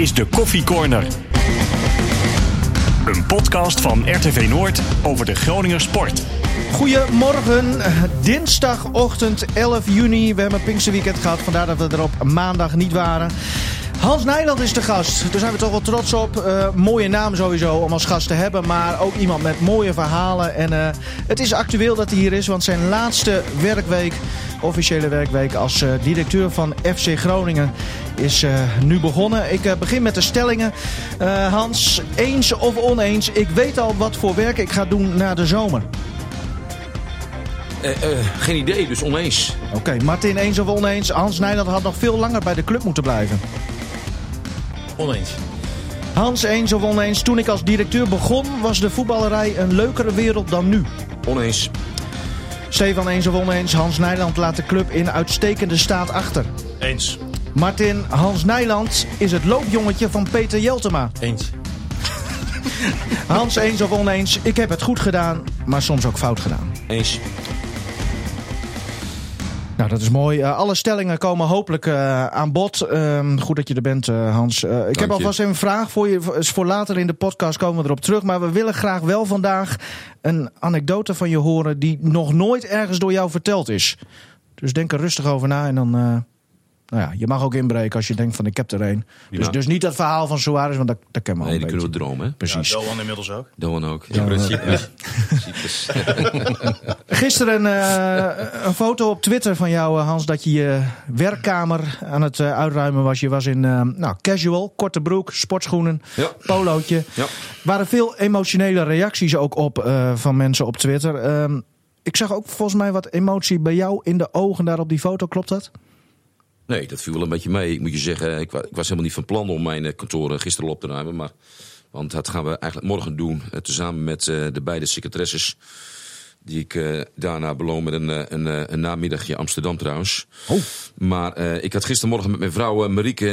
is de Koffie Corner. Een podcast van RTV Noord over de Groninger sport. Goedemorgen, dinsdagochtend 11 juni. We hebben een Pinksterweekend gehad, vandaar dat we er op maandag niet waren. Hans Nijland is de gast. Daar zijn we toch wel trots op. Uh, mooie naam sowieso om als gast te hebben. Maar ook iemand met mooie verhalen. En uh, het is actueel dat hij hier is. Want zijn laatste werkweek, officiële werkweek als uh, directeur van FC Groningen, is nu begonnen. Ik begin met de stellingen. Hans, eens of oneens? Ik weet al wat voor werk ik ga doen na de zomer. geen idee, dus oneens. Oké, okay, Martin, eens of oneens? Hans Nijland had nog veel langer bij de club moeten blijven. Oneens. Hans, eens of oneens? Toen ik als directeur begon, was de voetballerij een leukere wereld dan nu. Oneens. Stefan, eens of oneens? Hans Nijland laat de club in uitstekende staat achter. Eens. Martin, Hans Nijland is het loopjongetje van Peter Jeltema. Eens. Hans, eens of oneens? Ik heb het goed gedaan, maar soms ook fout gedaan. Eens. Nou, dat is mooi. Uh, alle stellingen komen hopelijk uh, aan bod. Uh, goed dat je er bent, uh, Hans. ik heb alvast even een vraag voor je. Voor later in de podcast komen we erop terug. Maar we willen graag wel vandaag een anekdote van je horen... die nog nooit ergens door jou verteld is. Dus denk er rustig over na en dan nou ja, je mag ook inbreken als je denkt van ik heb er een. Dus, dus niet dat verhaal van Suarez, want dat, dat kennen we Nee, die kunnen we dromen, hè? Precies. Ja, Doan inmiddels ook. Doan ook. Ja, principe. Gisteren uh, een foto op Twitter van jou, Hans, dat je je werkkamer aan het uh, uitruimen was. Je was in uh, nou, casual, korte broek, sportschoenen, ja. polootje. Ja. waren veel emotionele reacties ook op van mensen op Twitter. Ehm, ik zag ook volgens mij wat emotie bij jou in de ogen daar op die foto, klopt dat? Nee, dat viel wel een beetje mee. Ik moet je zeggen, ik, was, ik was helemaal niet van plan om mijn kantoor gisteren op te ruimen. Maar, want dat gaan we eigenlijk morgen doen. Uh, tezamen met uh, de beide secretaresses. Die ik uh, daarna beloon met een, een, een, namiddagje Amsterdam trouwens. Oh. Maar ik had gistermorgen met mijn vrouw Marieke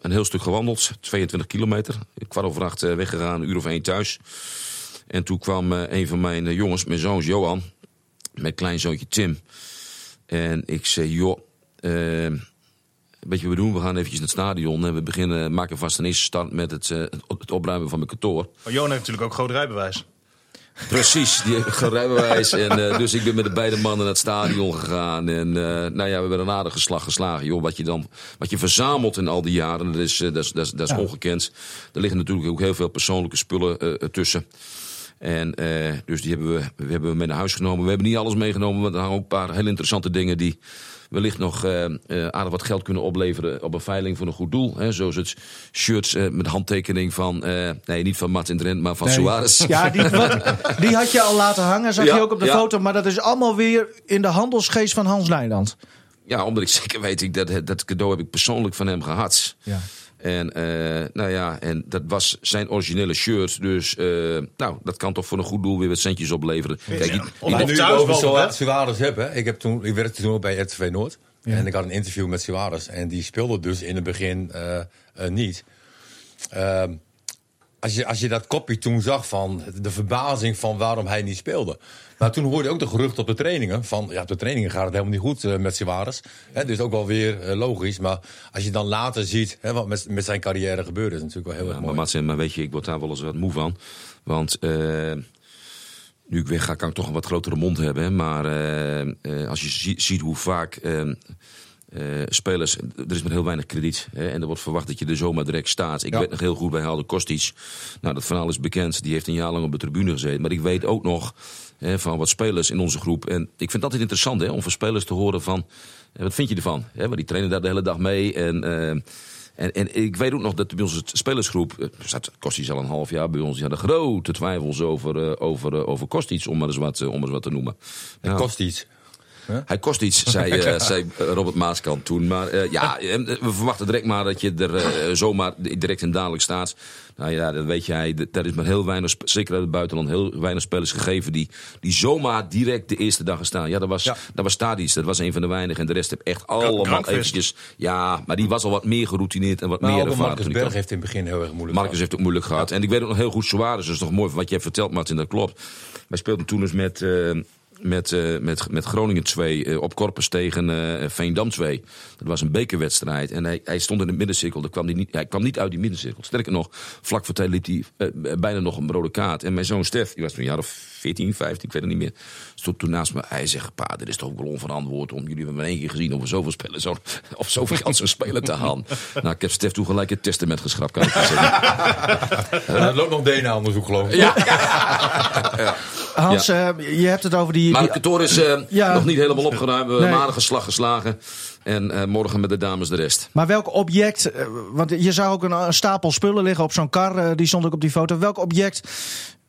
een heel stuk gewandeld. 22 kilometer. Kwart over acht weggegaan, een uur of één thuis. En toen kwam een van mijn jongens, mijn zoons Johan, mijn kleinzoontje Tim. En ik zei, joh, weet je wat we doen? We gaan eventjes naar het stadion en we beginnen, maken vast een eerste start met het, uh, het opruimen van mijn kantoor. Maar Johan heeft natuurlijk ook groot rijbewijs. Precies, die heeft een groot rijbewijs. en, uh, dus ik ben met de beide mannen naar het stadion gegaan. En nou ja, we hebben een aardige slag geslagen. Joh, wat je dan wat je verzamelt in al die jaren, dat is, dat is, dat is, dat is ja. ongekend. Er liggen natuurlijk ook heel veel persoonlijke spullen tussen. En uh, dus die hebben we, we hebben mee naar huis genomen. We hebben niet alles meegenomen, want er hangen ook een paar heel interessante dingen die wellicht nog uh, uh, aardig wat geld kunnen opleveren op een veiling voor een goed doel. Hè, zoals het shirts uh, met handtekening van, nee niet van Martin Drent, maar van nee. Suarez. Ja, die, wat, die had je al laten hangen, zag ja, je ook op de ja. foto. Maar dat is allemaal weer in de handelsgeest van Hans Nijland. Ja, omdat ik zeker weet, ik, dat, dat cadeau heb ik persoonlijk van hem gehad. Ja. En, uh, nou ja, en dat was zijn originele shirt. Dus uh, nou, dat kan toch voor een goed doel weer wat centjes opleveren. Kijk, ja. die, die nu thuis over Suarez hebben. Ik, heb toen, ik werkte toen ook bij RTV Noord. Ja. En ik had een interview met Suarez. En die speelde dus in het begin uh, niet. Ehm, als, je, als je dat kopje toen zag van de verbazing van waarom hij niet speelde. Maar toen hoorde je ook de gerucht op de trainingen. Van ja, op de trainingen gaat het helemaal niet goed uh, met Suarez. He, dus ook wel weer uh, logisch. Maar als je dan later ziet he, wat met, met zijn carrière gebeurde, is natuurlijk wel heel ja, erg maar mooi. Martin, maar weet je, ik word daar wel eens wat moe van. Want uh, nu ik weg ga, kan ik toch een wat grotere mond hebben. Hè? Maar als je zie, ziet hoe vaak Uh, spelers, er is met heel weinig krediet. Hè, en er wordt verwacht dat je er zomaar direct staat. Ik ja. weet nog heel goed bij Halde Kostic. Nou, dat verhaal is bekend. Die heeft een jaar lang op de tribune gezeten. Maar ik weet ook nog hè, van wat spelers in onze groep. En ik vind het altijd interessant hè, om van spelers te horen van... Hè, wat vind je ervan? Hè, want die trainen daar de hele dag mee. En, uh, en, en ik weet ook nog dat bij onze spelersgroep... zat Kostic al een half jaar bij ons. Die hadden grote twijfels over, uh, over, over Kostic, om maar eens wat, om maar eens wat te noemen. En ja. Kostic... Huh? Hij kost iets, zei, uh, zei Robert Maaskant toen. Maar uh, ja, we verwachten direct maar dat je er uh, zomaar direct in dadelijk staat. Nou ja, dat weet jij. Daar is maar heel weinig, zeker uit het buitenland, heel weinig spelers gegeven die, die zomaar direct de eerste dag gaan staan. Ja, dat was, ja. dat was Stadis, dat was een van de weinigen. En de rest heb echt allemaal eventjes... Ja, maar die was al wat meer geroutineerd en wat maar meer ervaren. Marcus Berg heeft in het begin heel erg moeilijk Marcus gehad. heeft het moeilijk gehad. En ik weet ook nog heel goed, Suarez, dat is nog mooi wat je hebt verteld, Martin, dat klopt. Wij speelden toen eens met... met, eh, met, met Groningen 2 eh, op Korpus tegen eh, Veendam 2. Dat was een bekerwedstrijd. En hij, hij stond in de middencirkel. Daar kwam hij, niet, hij kwam niet uit die middencirkel. Sterker nog, vlak voor tijd liep hij bijna nog een rode kaart. En mijn zoon Stef, die was toen een jaar of 14, 15, ik weet het niet meer. Stond toen naast me. Hij zegt, pa, dit is toch wel onverantwoord om jullie hebben maar één keer gezien of we zoveel spelen zo, of zoveel kansen spelen te halen. nou, ik heb Stef toen gelijk het testament geschrapt, kan ik zeggen. Er loopt nog DNA-onderzoek, geloof ik. Ja, Hans, eh, je hebt het over die... Maar het kantoor is eh, Ja. nog niet helemaal opgeruimd. We hebben Nee. een aardige slag geslagen. En eh, morgen met de dames de rest. Maar welk object, want je zag ook een, een stapel spullen liggen op zo'n kar, die stond ook op die foto. Welk object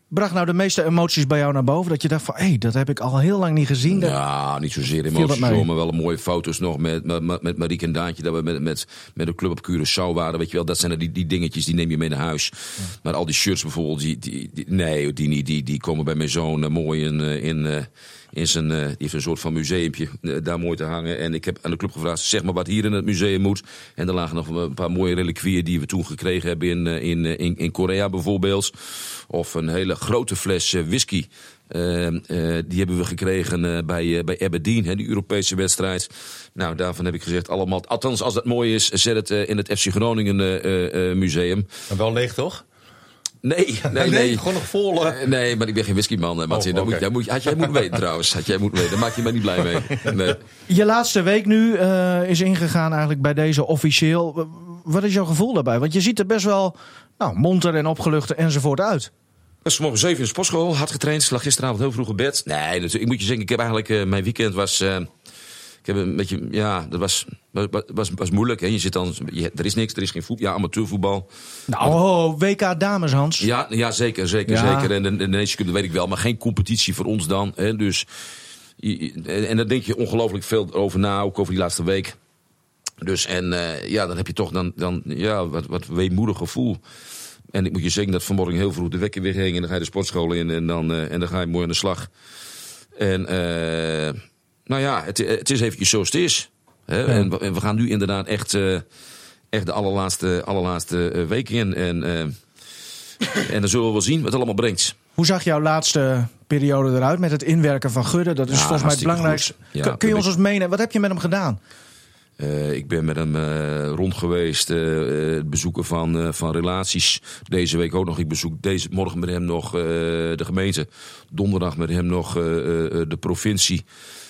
bracht nou de meeste emoties bij jou naar boven? Dat je dacht van, hé, dat heb ik al heel lang niet gezien. Dat- Ja, niet zozeer emoties, hoor, maar wel mooie foto's nog met, met, met, Marieke en Daantje. Dat we met, met, met een club op Curaçao waren. Weet je wel, dat zijn die, die dingetjes, die neem je mee naar huis. Maar al die shirts bijvoorbeeld, die, die, die- nee, die, niet, die, die komen bij mijn zoon eh, mooi in, eh, in, eh, in zijn, eh, die heeft een soort van museumpje eh, daar mooi te hangen. En ik heb aan de club gevraagd, zeg maar wat hier in het museum moet. En er lagen nog een paar mooie reliquieën die we toen gekregen hebben in, eh, in, in, Korea bijvoorbeeld. Of een hele grote fles whisky. Die hebben we gekregen bij, bij Aberdeen, hè, die Europese wedstrijd. Nou, daarvan heb ik gezegd, allemaal. Althans, als dat mooi is, zet het in het FC Groningen museum. Wel leeg, toch? Nee, nee, nee. Gewoon nog vol. eh. Eh, Nee, maar ik ben geen whiskyman, eh, Martin. Oh, dat moet, oké. dat moet, had jij moeten weten trouwens. Had jij moeten weten. Daar maak je mij niet blij mee. Nee. Je laatste week nu eh, is ingegaan eigenlijk bij deze officieel. Wat is jouw gevoel daarbij? Want je ziet er best wel nou, monter en opgelucht enzovoort uit. Ik was vanmorgen zeven in de sportschool, hard getraind. Lag gisteravond heel vroeg op bed. Nee, dat, ik moet je zeggen, ik heb eigenlijk... eh, mijn weekend was... eh, ik heb een beetje... Ja, dat was, was, was, was moeilijk. Hè. Je zit dan... Je, er is niks, er is geen voetbal. Ja, amateurvoetbal. Nou, oh, WK Dames, Hans. Ja, ja zeker, zeker, Ja. zeker. En de, Cup, dat weet ik wel. Maar geen competitie voor ons dan. Hè. Dus, en, en daar denk je ongelooflijk veel over na, ook over die laatste week. Dus en eh, ja, dan heb je toch dan, dan ja, wat, wat weemoedig gevoel. En ik moet je zeggen dat vanmorgen heel vroeg de wekker weer ging. En dan ga je de sportschool in en dan, eh, en dan ga je mooi aan de slag. En eh, nou ja, het, het is eventjes zoals het is. Hè? En, we, en we gaan nu inderdaad echt, eh, echt de allerlaatste, allerlaatste eh, week in. En, eh, en dan zullen we wel zien wat het allemaal brengt. Hoe zag jouw laatste periode eruit met het inwerken van Gudde? Dat is Ja, volgens mij het belangrijkste. Ja, Kun- je ons eens meenemen? Wat heb je met hem gedaan? Ik ben met hem eh, rond geweest, bezoeken van, van relaties. Deze week ook nog. Ik bezoek deze morgen met hem nog de gemeente. Donderdag met hem nog de provincie.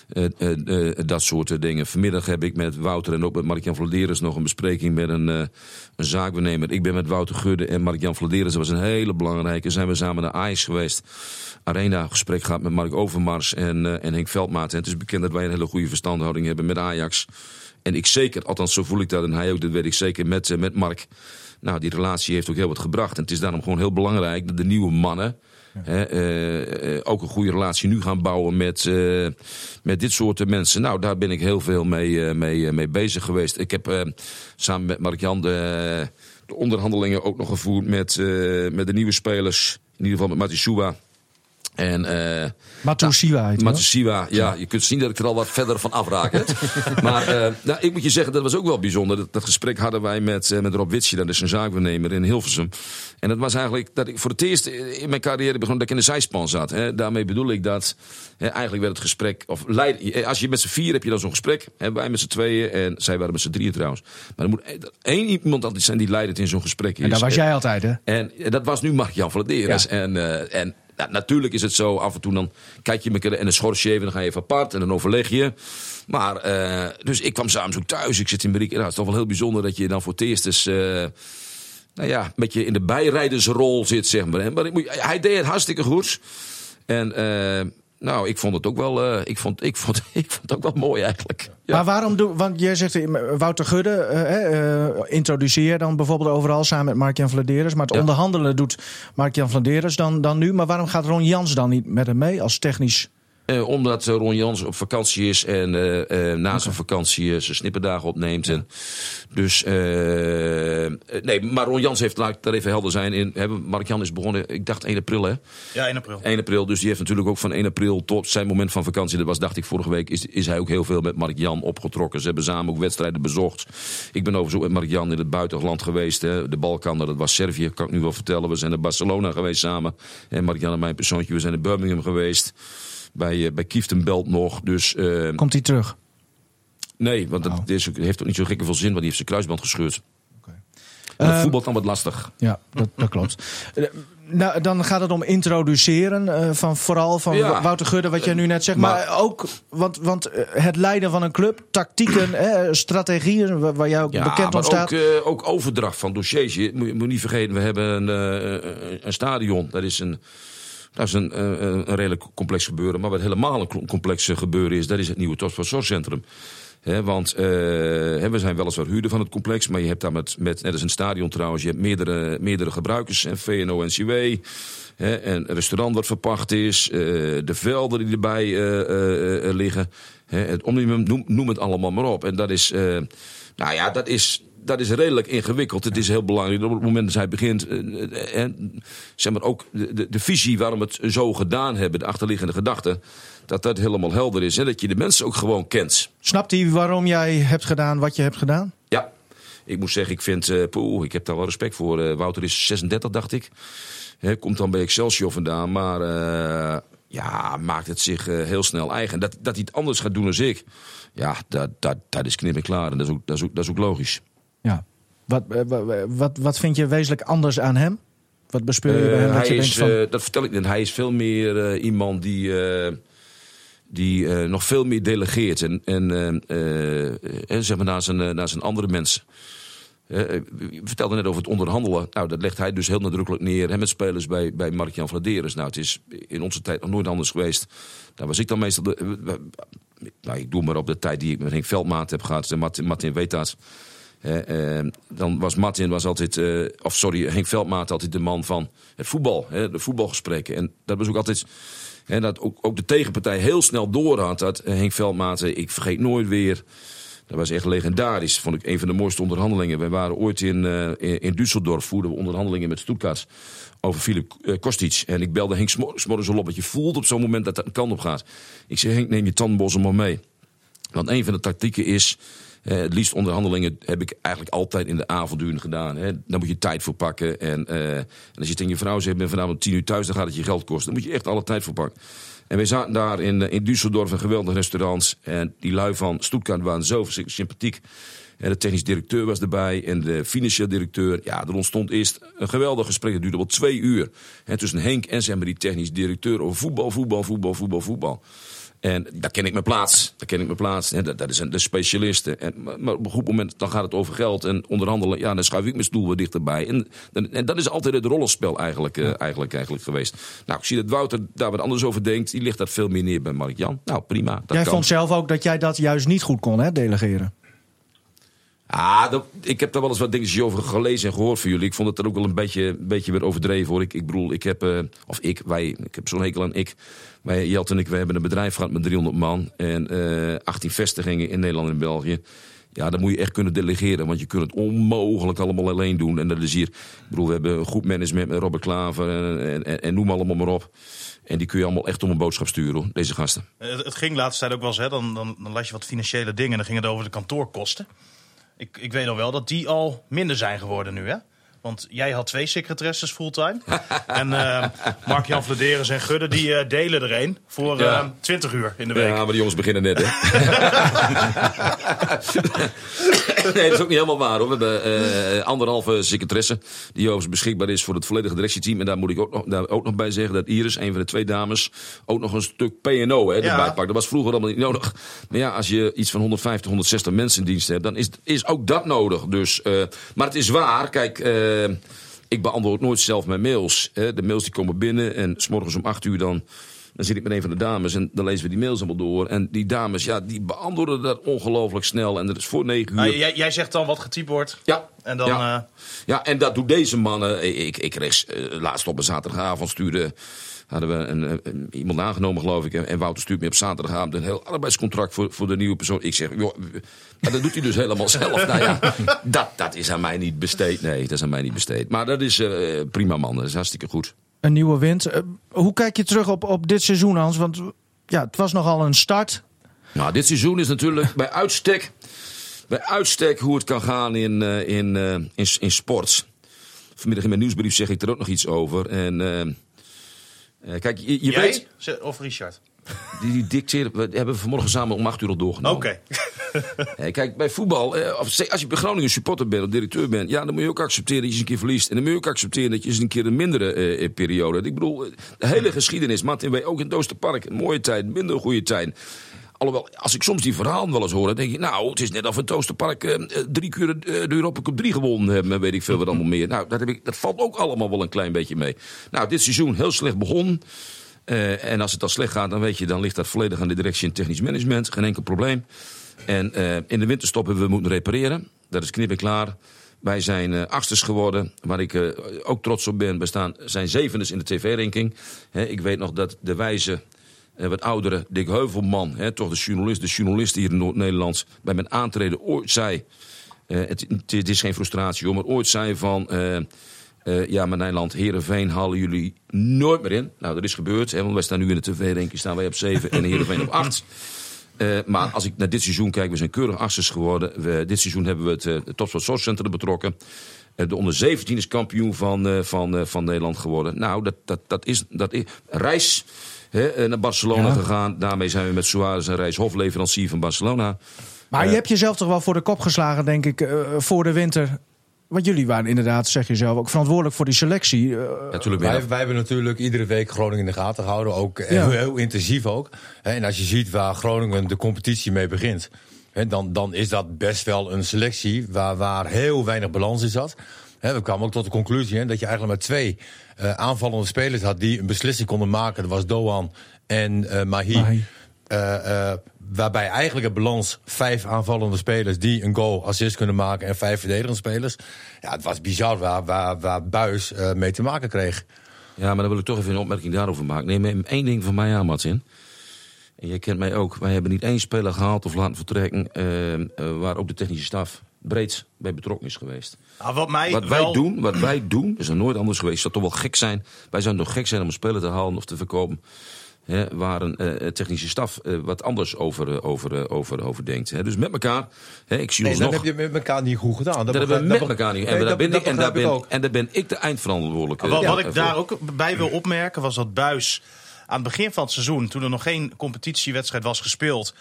Eh, eh, eh, dat soort dingen. Vanmiddag heb ik met Wouter en ook met Mark-Jan Vladeres nog een bespreking met een, een zaakbenemer. Ik ben met Wouter Gudde en Mark-Jan Vladeres. Dat was een hele belangrijke. Zijn we samen naar Ajax geweest. Arena gesprek gehad met Mark Overmars en, en Henk Veldmaat. En het is bekend dat wij een hele goede verstandhouding hebben met Ajax. En ik zeker, althans zo voel ik dat en hij ook, dat weet ik zeker met, met Mark. Nou, die relatie heeft ook heel wat gebracht. En het is daarom gewoon heel belangrijk dat de nieuwe mannen eh, eh, ook een goede relatie nu gaan bouwen met, eh, met dit soort mensen. Nou, daar ben ik heel veel mee, mee, mee bezig geweest. Ik heb samen met Mark-Jan de, de onderhandelingen ook nog gevoerd met, met de nieuwe spelers. In ieder geval met Matissua. En hoor. Matsushima, ja, je kunt zien dat ik er al wat verder van afraak. hè. maar eh, nou, ik moet je zeggen, dat was ook wel bijzonder. Dat, dat gesprek hadden wij met, eh, met Rob Witsje, dat is een zaakbenemer in Hilversum. En dat was eigenlijk dat ik voor het eerst in mijn carrière begon dat ik in de zijspan zat. Hè. Daarmee bedoel ik dat hè, eigenlijk werd het gesprek, of leid, als je met z'n vier heb je dan zo'n gesprek. Hè, wij met z'n tweeën en zij waren met z'n drieën trouwens. Maar er moet één iemand altijd zijn die leidend in zo'n gesprek is. En daar was jij altijd, hè? En dat was nu Mark-Jan Vladeres. Ja. En, en nou, natuurlijk is het zo, af en toe dan kijk je elkaar en dan schors je even, dan ga je even apart en dan overleg je. Maar, eh, dus ik kwam samen zo thuis, ik zit in Marieke. Nou, het is toch wel heel bijzonder dat je dan voor het eerst eens, eh, nou ja, een beetje in de bijrijdersrol zit, zeg maar. Maar hij deed het hartstikke goed. En, eh, nou, ik vond het ook wel, eh, ik, vond, ik, vond, ik vond het ook wel mooi eigenlijk. Ja. Maar waarom doe... Want jij zegt, eh, Wouter Gudde, eh, eh, introduceer dan bijvoorbeeld overal samen met Mark-Jan Vladeres. Maar het Ja. onderhandelen doet Mark-Jan Vladeres dan, dan nu. Maar waarom gaat Ron Jans dan niet met hem mee als technisch... Eh, omdat Ron Jans op vakantie is en eh, eh, na zijn vakantie zijn snipperdagen opneemt. En dus, nee, maar Ron Jans heeft, laat ik daar even helder zijn, in, hebben, Mark Jan is begonnen, ik dacht 1 april hè. Ja, 1 april. 1 april, dus die heeft natuurlijk ook van 1 april tot zijn moment van vakantie, dat was dacht ik vorige week, is, is hij ook heel veel met Mark Jan opgetrokken. Ze hebben samen ook wedstrijden bezocht. Ik ben overigens ook met Mark Jan in het buitenland geweest, hè. de Balkan, dat was Servië, kan ik nu wel vertellen. We zijn naar Barcelona geweest samen. En Mark Jan en mijn persoontje, we zijn in Birmingham geweest. Bij, eh, bij Kieften belt nog. Dus eh, Komt hij terug? nee, want dat Oh. is, ook- heeft ook niet zo gekke veel zin, want die heeft zijn kruisband gescheurd. En Eh, dat voetbal dan wat lastig. Ja, dat, dat klopt. Nou, dan gaat het om introduceren van vooral van Ja. Wouter Gudde, wat jij nu net zegt. Maar, maar- ook, want, want het leiden van een club, tactieken, eh, strategieën, waar, jij ook Ja, bekend om staat. ook, ook overdracht van dossiers. Je moet, moet niet vergeten, we hebben een, een stadion. Dat is een, dat is een, eh, een redelijk complex gebeuren. Maar wat helemaal een complex eh, gebeuren is, dat is het nieuwe topsportzorgcentrum. Hè, want eh, we zijn weliswaar huurder van het complex, maar je hebt daar met, met net als een stadion trouwens, je hebt meerdere, meerdere gebruikers, en VNO, NCW, hè, en restaurant wat verpacht is, eh, de velden die erbij eh, eh, eh, liggen, het omnium, noem, noem het allemaal maar op. En dat is, eh, nou ja, dat is, dat is redelijk ingewikkeld. Het is heel belangrijk op het moment dat hij begint, eh, eh, eh, zeg maar ook de, de, de visie waarom we het zo gedaan hebben, de achterliggende gedachte, dat dat helemaal helder is en dat je de mensen ook gewoon kent. Snapt hij waarom jij hebt gedaan wat je hebt gedaan? Ja, ik moet zeggen, ik vind, eh poeh, ik heb daar wel respect voor. Wouter is 36, dacht ik. Hè, komt dan bij Excelsior vandaan, maar ja, maakt het zich heel snel eigen. Dat, dat hij het anders gaat doen dan ik, ja, dat, dat, dat is knip en klaar. En dat is ook, dat is ook, dat is ook logisch. Ja. Wat, eh, wa- wat, wat vind je wezenlijk anders aan hem? Wat bespeur je bij hem? Eh, Dat je is, denkt van, eh, dat vertel ik net. Hij is veel meer iemand die, die nog veel meer delegeert. En, en zeg maar naar zijn, naar zijn andere mensen. We vertelden net over het onderhandelen. Nou, dat legt hij dus heel nadrukkelijk neer. Hè, met spelers bij, bij Mark-Jan Vladeres. Nou, het is in onze tijd nog nooit anders geweest. Daar was ik dan meestal... De, nou, ik doe maar op de tijd die ik met Henk Veldmaat heb gehad. En Martin, Martin weet dat. Hè, eh, dan was Martin was altijd, eh, of sorry, Henk Veldmaat altijd de man van het voetbal, hè, de voetbalgesprekken. En dat was ook altijd, hè, dat ook, de tegenpartij heel snel door had. Dat eh, Henk Veldmaat, ik vergeet nooit weer, dat was echt legendarisch. Vond ik een van de mooiste onderhandelingen. We waren ooit in, eh, in, in Düsseldorf, voerden we onderhandelingen met Stuttgart over Filip Kostic. En ik belde Henk Smor- Smorgens al op, want je voelt op zo'n moment dat dat een kant op gaat. Ik zei, Henk, neem je tandenbossen maar mee. Want een van de tactieken is. Eh, het liefst onderhandelingen heb ik eigenlijk altijd in de avonduren gedaan. Hè. Daar moet je tijd voor pakken. En, eh, en als je tegen je vrouw zegt, ben vanavond tien uur thuis, dan gaat het je geld kosten. Dan moet je echt alle tijd voor pakken. En wij zaten daar in, eh, in Düsseldorf, een geweldig restaurant. En die lui van Stuttgart waren zo sympathiek. En de technisch directeur was erbij en de financieel directeur. Ja, er ontstond eerst een geweldig gesprek. Het duurde wel twee uur. Hè, tussen Henk en zeg maar, die technisch directeur over voetbal, voetbal, voetbal, voetbal, voetbal. En daar ken ik mijn plaats. Daar ken ik mijn plaats. Dat, dat is een, de specialisten. En, maar, op een goed moment dan gaat het over geld en onderhandelen. Ja, dan schuif ik mijn stoel weer dichterbij. En, en, en dat is altijd het rollenspel eigenlijk, eh, eigenlijk, eigenlijk geweest. Nou, ik zie dat Wouter daar wat anders over denkt. Die ligt dat veel meer neer bij Mark-Jan. Nou, prima. Dat jij kan. vond zelf ook dat jij dat juist niet goed kon, hè, delegeren. Ah, dat, ik heb daar wel eens wat dingetjes over gelezen en gehoord van jullie. Ik vond het er ook wel een beetje, een beetje weer overdreven hoor. Ik, ik bedoel, ik heb, eh, of ik, wij, ik heb zo'n hekel aan ik. Wij, Jelt en ik, we hebben een bedrijf gehad met 300 man en eh 18 vestigingen in Nederland en België. Ja, dan moet je echt kunnen delegeren, want je kunt het onmogelijk allemaal alleen doen. En dat is hier, ik bedoel, we hebben een goed management met Robert Klaver en, en, noem allemaal maar op. En die kun je allemaal echt om een boodschap sturen, deze gasten. Het, het ging laatst tijd ook wel eens, hè, dan, dan, dan las je wat financiële dingen en dan ging het over de kantoorkosten. Ik, ik weet nog wel dat die al minder zijn geworden nu, hè? Want jij had twee secretaresses fulltime. en eh Mark-Jan Vladeres en Gudde die eh, delen er een voor eh Ja. 20 uur in de week. Ja, maar die jongens beginnen net, hè? nee, dat is ook niet helemaal waar, hoor. We hebben eh, anderhalve secretaresse die overigens beschikbaar is voor het volledige directieteam. En daar moet ik ook nog, daar ook nog bij zeggen dat Iris, een van de twee dames, ook nog een stuk P&O Ja. erbij pakt. Dat was vroeger allemaal niet nodig. Maar ja, als je iets van 150, 160 mensen in dienst hebt, dan is, is ook dat nodig. Dus, eh, maar het is waar, kijk... eh, ik beantwoord nooit zelf mijn mails. Hè. De mails die komen binnen en s'morgens om acht uur dan... Dan zit ik met een van de dames en dan lezen we die mails allemaal door. En die dames, ja, die beantwoorden dat ongelooflijk snel. En dat is voor negen uur. Nou, jij, jij zegt dan wat getypt wordt. Ja. En dan, ja. eh, ja, en dat doen deze mannen. Ik, ik kreeg eh, laatst op een zaterdagavond stuurde... Hadden we een, een- een- iemand aangenomen, geloof ik. En en Wouter stuurt me op zaterdagavond een heel arbeidscontract voor, voor de nieuwe persoon. Ik zeg, joh, maar dat doet hij dus helemaal zelf. Nou ja, dat, dat is aan mij niet besteed. Nee, dat is aan mij niet besteed. Maar dat is eh, prima, man. Dat is hartstikke goed. Een nieuwe wind. Eh, hoe kijk je terug op, op dit seizoen, Hans? Want ja, het was nogal een start. Nou, dit seizoen is natuurlijk bij uitstek, bij uitstek hoe het kan gaan in, eh, in, eh, in, in sport. Vanmiddag in mijn nieuwsbrief zeg ik er ook nog iets over. En eh, kijk, je, je jij weet... Of Richard? Die, die dicteren. We hebben vanmorgen samen om acht uur al doorgenomen. Oké. Hey, kijk, bij voetbal, eh, of, als je bij Groningen supporter bent of directeur bent, ja, dan moet je ook accepteren dat je eens een keer verliest. En dan moet je ook accepteren dat je eens een keer een mindere eh, eh, periode hebt. Ik bedoel, eh, de hele geschiedenis, Martin wij ook in het Oosterpark, een mooie tijd, minder goede tijd. Alhoewel, als ik soms die verhalen wel eens hoor, dan denk je, nou, het is net of we het Oosterpark eh, drie keer eh, de Europa Cup 3 gewonnen hebben, en weet ik veel wat allemaal meer. Nou, dat, heb ik, dat valt ook allemaal wel een klein beetje mee. Nou, dit seizoen heel slecht begonnen. Eh, en als het dan slecht gaat, dan weet je, dan ligt dat volledig aan de directie en technisch management. Geen enkel probleem. En in de winterstop hebben we moeten repareren. Dat is knip en klaar. Wij zijn achters geworden, waar ik ook trots op ben. We staan, zijn zevendes in de tv-ranking. Ik weet nog dat de wijze, wat oudere Dick Heuvelman... Hè, toch de journalist, de journalist hier in Noord-Nederlands... bij mijn aantreden ooit zei... eh, het, is geen frustratie hoor, maar ooit zei van... eh, eh, ja, maar Nederland, Heerenveen halen jullie nooit meer in. Nou, dat is gebeurd. Hè, want wij staan nu in de tv-ranking, staan wij op 7 en Heerenveen op 8. Eh, maar als ik naar dit seizoen kijk, we zijn keurig achters geworden. We, dit seizoen hebben we het, uh, het Topsport Center betrokken. Eh, de onder 17 is kampioen van, eh, van, eh, van Nederland geworden. Nou, dat, dat, dat is, dat is reis hè, eh, naar Barcelona Ja. gegaan. Daarmee zijn we met Suarez en Reis hofleverancier van Barcelona. Maar je hebt jezelf toch wel voor de kop geslagen, denk ik, eh, voor de winter. Want jullie waren inderdaad, zeg je zelf, ook verantwoordelijk voor die selectie. Eh, Wij, wij hebben natuurlijk iedere week Groningen in de gaten gehouden. Ook eh, Ja. heel, heel intensief ook. Hè, En als je ziet waar Groningen de competitie mee begint. hè, Dan, dan is dat best wel een selectie waar, waar heel weinig balans in zat. We kwamen ook tot de conclusie hè, dat je eigenlijk maar twee eh, aanvallende spelers had die een beslissing konden maken. Dat was Doan en eh Mahi. Mahi. Eh, eh, waarbij eigenlijk het balans vijf aanvallende spelers die een goal assist kunnen maken en vijf verdedigende spelers. Ja, het was bizar waar, waar, waar Buis eh, mee te maken kreeg. Ja, maar dan wil ik toch even een opmerking daarover maken. Neem één ding van mij aan, Martin. En jij kent mij ook. Wij hebben niet één speler gehaald of laten vertrekken... eh, waar ook de technische staf breed bij betrokken is geweest. Nou, wat mij Wat wel... wij doen, wat wij doen, is er nooit anders geweest. Het zou toch wel gek zijn. Wij zouden toch gek zijn om een speler te halen of te verkopen. Hè, waar een eh, technische staf eh, wat anders over, eh, over, eh, over, over denkt. Hè. Dus met elkaar, hè, ik zie Nee, ons dat nog. heb je met elkaar niet goed gedaan. Dat hebben we met elkaar niet. En Nee, daar dat- ben dat ik- en daar ben- ook. en daar ben ik de eindverantwoordelijke. Wat, wat ja, ik daar ook bij wil opmerken was dat Buis aan het begin van het seizoen, toen er nog geen competitiewedstrijd was gespeeld,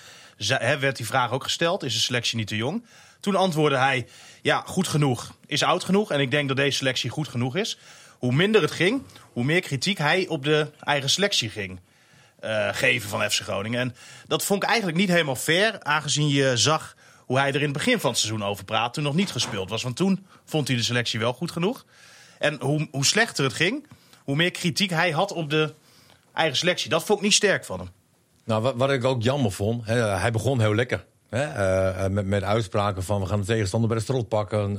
werd die vraag ook gesteld: is de selectie niet te jong? Toen antwoordde hij: ja, goed genoeg, is oud genoeg. En ik denk dat deze selectie goed genoeg is. Hoe minder het ging, hoe meer kritiek hij op de eigen selectie ging eh, geven van FC Groningen. En dat vond ik eigenlijk niet helemaal fair, aangezien je zag hoe hij er in het begin van het seizoen over praat, toen nog niet gespeeld was. Want toen vond hij de selectie wel goed genoeg. En hoe, hoe slechter het ging, hoe meer kritiek hij had op de eigen selectie. Dat vond ik niet sterk van hem. Nou, wat, wat ik ook jammer vond, hè, hij begon heel lekker. Eh, eh, met, uitspraken van we gaan de tegenstander bij de strot pakken.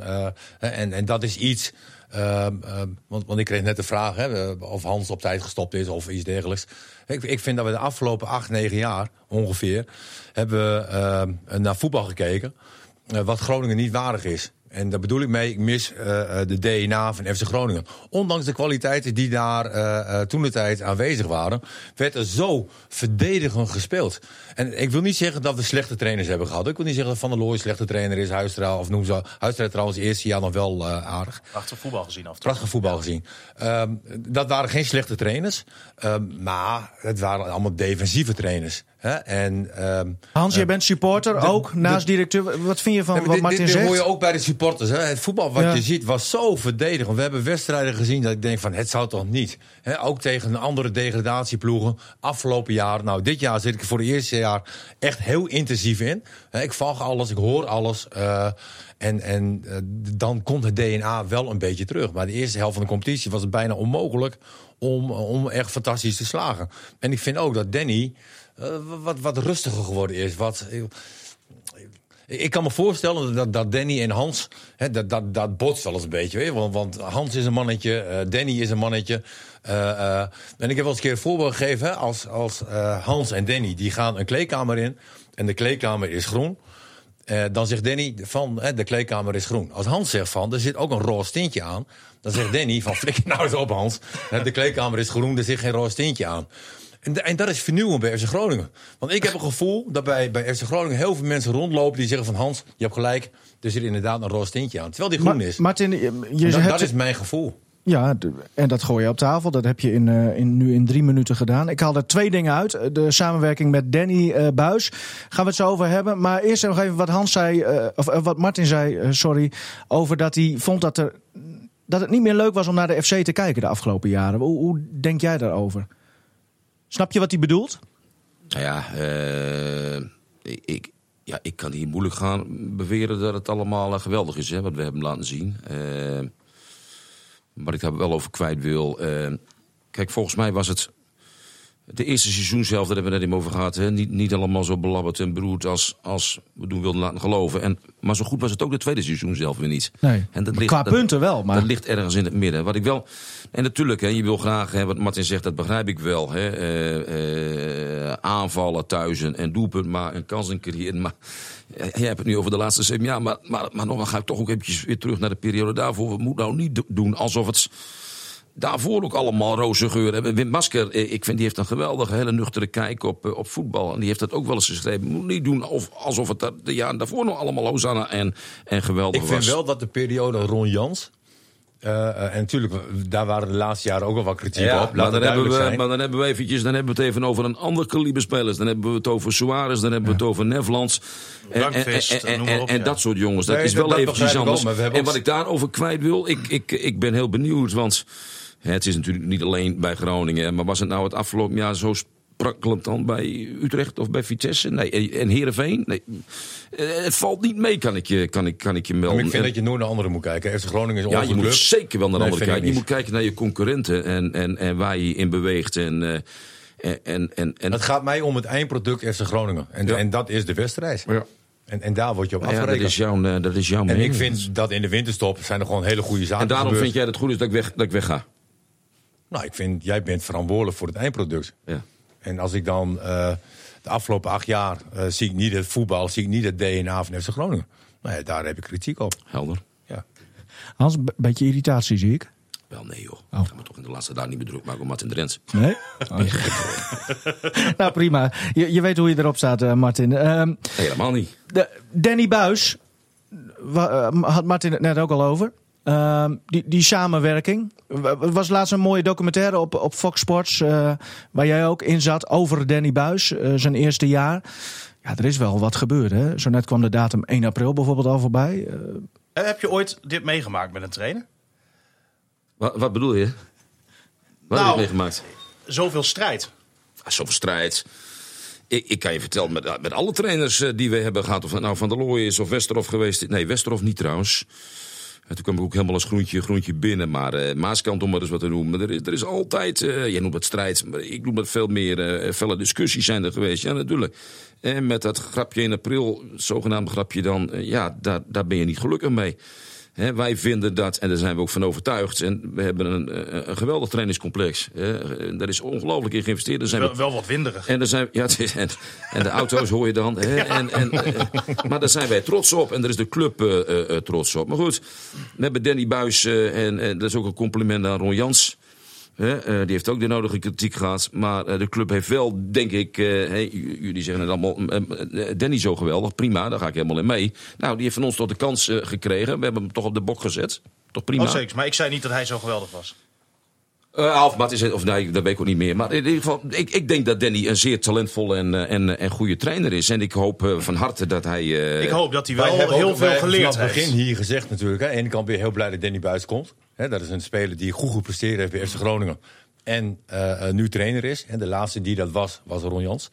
eh, en, en dat is iets. ehm, want, want ik kreeg net de vraag hè, of Hans op tijd gestopt is of iets dergelijks. Ik, ik vind dat we de afgelopen acht, negen jaar ongeveer hebben ehm, naar voetbal gekeken. wat Groningen niet waardig is. En daar bedoel ik mee, ik mis eh, eh, de DNA van FC Groningen. Ondanks de kwaliteiten die daar eh, toen de tijd aanwezig waren, werd er zo verdedigend gespeeld. En ik wil niet zeggen dat we slechte trainers hebben gehad. Ik wil niet zeggen dat Van der Looy een slechte trainer is, Huistra of noem zo. Huistra trouwens eerste jaar nog wel eh, aardig. Prachtig voetbal gezien af. Prachtig voetbal gezien. Ehm, dat waren geen slechte trainers, ehm, maar het waren allemaal defensieve trainers. Hè? En, ehm, Hans, jij bent supporter, de- ook naast directeur. Wat vind je van Nee, wat dit, Martin dit, dit hoor zegt? je ook bij de supporters. Hè? Het voetbal wat Ja. je ziet was zo verdedigend. We hebben wedstrijden gezien dat ik denk van het zou toch niet. Hè? Ook tegen andere degradatieploegen. Afgelopen jaar, nou dit jaar zit ik voor het eerste jaar echt heel intensief in. Hè, Ik volg alles, ik hoor alles. eh, en en eh, dan komt het DNA wel een beetje terug. Maar de eerste helft van de competitie was het bijna onmogelijk om, om echt fantastisch te slagen. En ik vind ook dat Danny eh, wat, wat rustiger geworden is. Wat, ik kan me voorstellen dat, dat Danny en Hans, hè, dat, dat, dat botst wel eens een beetje. Want, want Hans is een mannetje, eh, Danny is een mannetje. Eh, eh, en ik heb wel eens een keer een voorbeeld gegeven. Als eh, Hans en Danny die gaan een kleedkamer in en de kleedkamer is groen. Eh, dan zegt Danny van hè, de kleedkamer is groen. Als Hans zegt van er zit ook een roze tintje aan. Dan zegt Danny van flikker nou eens op Hans. De kleedkamer is groen, er zit geen roze tintje aan. En, en dat is vernieuwend bij FC Groningen. Want ik heb een gevoel dat bij, bij FC Groningen heel veel mensen rondlopen die zeggen van Hans, je hebt gelijk, er zit inderdaad een roze tintje aan. Terwijl die groen Ma- is. Martin, je, dat, hebt, dat is mijn gevoel. Ja, en dat gooi je op tafel. Dat heb je in, eh, in, nu in drie minuten gedaan. Ik haal er twee dingen uit. De samenwerking met Danny eh, Buis. Gaan we het zo over hebben. Maar eerst nog even wat Hans zei, eh, of eh, wat Martin zei, eh, sorry. Over dat hij vond dat, er, dat het niet meer leuk was om naar de FC te kijken de afgelopen jaren. Hoe, hoe denk jij daarover? Snap je wat hij bedoelt? Nou ja, eh, ik, ja, ik kan hier moeilijk gaan beweren dat het allemaal eh, geweldig is, hè, wat we hebben laten zien. Eh, maar ik daar wel over kwijt wil. kijk, volgens mij was het de eerste seizoen zelf, daar hebben we net even over gehad. Hè, niet, niet allemaal zo belabberd en beroerd als, als we doen wilden laten geloven. En, maar zo goed was het ook de tweede seizoen zelf weer niet. Nee. En dat Qua dat- punten wel, maar- Dat ligt ergens in het midden. Wat ik wel. En natuurlijk, hè, je wil graag, hè, wat Martin zegt, dat begrijp ik wel. Hè, eh, eh, aanvallen thuis en, en doelpunt, maar een kans en creëren. Maar eh, jij hebt het nu over de laatste zeven jaar. Maar, maar, maar nog, dan ga ik toch ook eventjes weer terug naar de periode daarvoor. We moeten nou niet do- doen alsof het daarvoor ook allemaal roze geur hebben. Wim Masker, eh, ik vind die heeft een geweldige, hele nuchtere kijk op, eh, op voetbal. En die heeft dat ook wel eens geschreven. Moet niet doen of, alsof het de jaren daarvoor nog allemaal Hosanna en, en geweldig Ik was. vind wel dat de periode Ron Jans. eh, en natuurlijk, daar waren de laatste jaren ook wel wat kritiek Ja, op. maar Laat dan, hebben we, zijn. maar dan hebben we eventjes, dan hebben we het even over een ander kaliber spelers. Dan hebben we het over Suarez, dan hebben we het over Nevlands. En, en, op, ja. dat soort jongens. Dat Nee, is wel dat eventjes ik wel, anders. en wat ik daarover kwijt wil, ik, ik, ik ben heel benieuwd. Want het is natuurlijk niet alleen bij Groningen. Maar was het nou het afgelopen jaar zo sprakkelend dan bij Utrecht of bij Vitesse? Nee, en en Heerenveen? Nee. Eh, Het valt niet mee, kan ik je, kan ik, kan ik je melden. Maar ik vind En- dat je nooit naar anderen moet kijken. FC Groningen is ja, je moet club. zeker wel naar de Nee, andere vind kijken. Je moet kijken naar je concurrenten en, en, en waar je je in beweegt. En, eh, en, en, en, Het gaat mij om het eindproduct FC Groningen. En, Ja. en dat is de wedstrijd. Ja. En, en daar word je op ja, dat afgerekend. is jouw, eh, dat is jouw en mening. ik vind dat in de winterstop zijn er gewoon hele goede zaken en daarom gebeurd. vind jij dat het goed is dat ik, weg, dat ik wegga. Nou, ik vind, jij bent verantwoordelijk voor het eindproduct. Ja. En als ik dan eh, de afgelopen acht jaar eh, zie ik niet het voetbal, zie ik niet het DNA van FC Groningen. Nou ja, daar heb ik kritiek op. Helder. Ja. Hans, een beetje irritatie zie ik. Wel nee joh. Oh. Ik ga me toch in de laatste dagen niet meer druk maken om Martin Drents. Nee? nou, prima. Je, je weet hoe je erop staat, eh, Martin. Ehm, helemaal niet. de, Danny Buis, had Martin het net ook al over. Ehm, die, die samenwerking. Er was laatst een mooie documentaire op, op Fox Sports. eh, waar jij ook in zat over Danny Buis, eh, zijn eerste jaar. Ja, er is wel wat gebeurd. Hè? Zo net kwam de datum 1 april bijvoorbeeld al voorbij. Eh, Heb je ooit dit meegemaakt met een trainer? Wat, wat bedoel je? Wat Nou. heb je meegemaakt? Zoveel strijd. Ah, Zoveel strijd. Ik, ik kan je vertellen, met, met alle trainers eh, die we hebben gehad, of het nou Van der Looy is of Westerhof geweest. Nee, Westerhof niet trouwens. En toen kwam ik ook helemaal als groentje, groentje binnen. Maar eh, Maaskant, om maar eens wat te noemen. Er is, er is altijd, eh jij noemt het strijd, maar ik noem het veel meer eh, felle discussies zijn er geweest. Ja, natuurlijk. En met dat grapje in april, het zogenaamde grapje dan, ja, daar, daar ben je niet gelukkig mee. Wij vinden dat, en daar zijn we ook van overtuigd. En we hebben een, eh, een geweldig trainingscomplex. Hè. Daar is ongelooflijk in geïnvesteerd. Zijn we Wel, wel wat winderig. en, er zijn, ja, is- en, en de auto's hoor je dan. En, en, eh, maar daar zijn wij trots op. En daar is de club eh, trots op. Maar goed, we hebben Danny Buis. en, en dat is ook een compliment aan Ron Jans. Eh, die heeft ook de nodige kritiek gehad. Maar eh, de club heeft wel, denk ik. eh, jullie zeggen het allemaal. eh, Danny zo geweldig. Prima, daar ga ik helemaal in mee. Nou, die heeft van ons tot de kans gekregen. We hebben hem toch op de bok gezet. Toch prima. Oh, zeker. Maar ik zei niet dat hij zo geweldig was. Eh, of, maar het is, of nee, dat weet ik ook niet meer. Maar in ieder geval, ik, ik denk dat Danny een zeer talentvolle en, en, en goede trainer is. En ik hoop van harte dat hij. eh, Ik hoop dat hij wel hebben heel ook- veel wij hebben geleerd vanaf het heeft. begin hier gezegd natuurlijk. Hè. Aan de ene kant ben je heel blij dat Danny Buis komt. Dat is een speler die goed gepresteerd heeft bij FC Groningen. En eh, nu trainer is. En de laatste die dat was, was Ron Jans.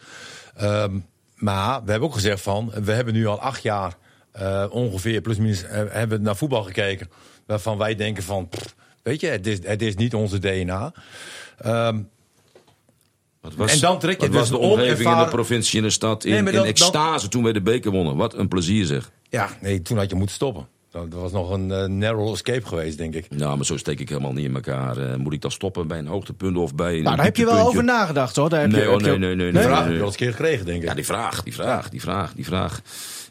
Ehm, maar we hebben ook gezegd van... We hebben nu al acht jaar eh, ongeveer, plus minus, eh, hebben we naar voetbal gekeken. Waarvan wij denken van... pff, weet je, het is, het is niet onze DNA. Ehm, wat was, en dan trek je wat dus was de omgeving in de provincie en de stad in, Nee, maar in dat- extase toen wij de beker wonnen. Wat een plezier zeg. ja, nee, toen had je moeten stoppen. Dat dat was nog een eh, narrow escape geweest, denk ik. Nou, maar zo steek ik helemaal niet in elkaar. Eh, moet ik dan stoppen bij een hoogtepunt of bij een nou, daar heb je wel over nagedacht hoor. Daar heb Nee, je, oh, heb je nee, ook- nee, nee, Die nee, vraag nee, heb je nee. wel eens een keer gekregen, denk ik. Ja, die vraag, die vraag, die vraag, die vraag.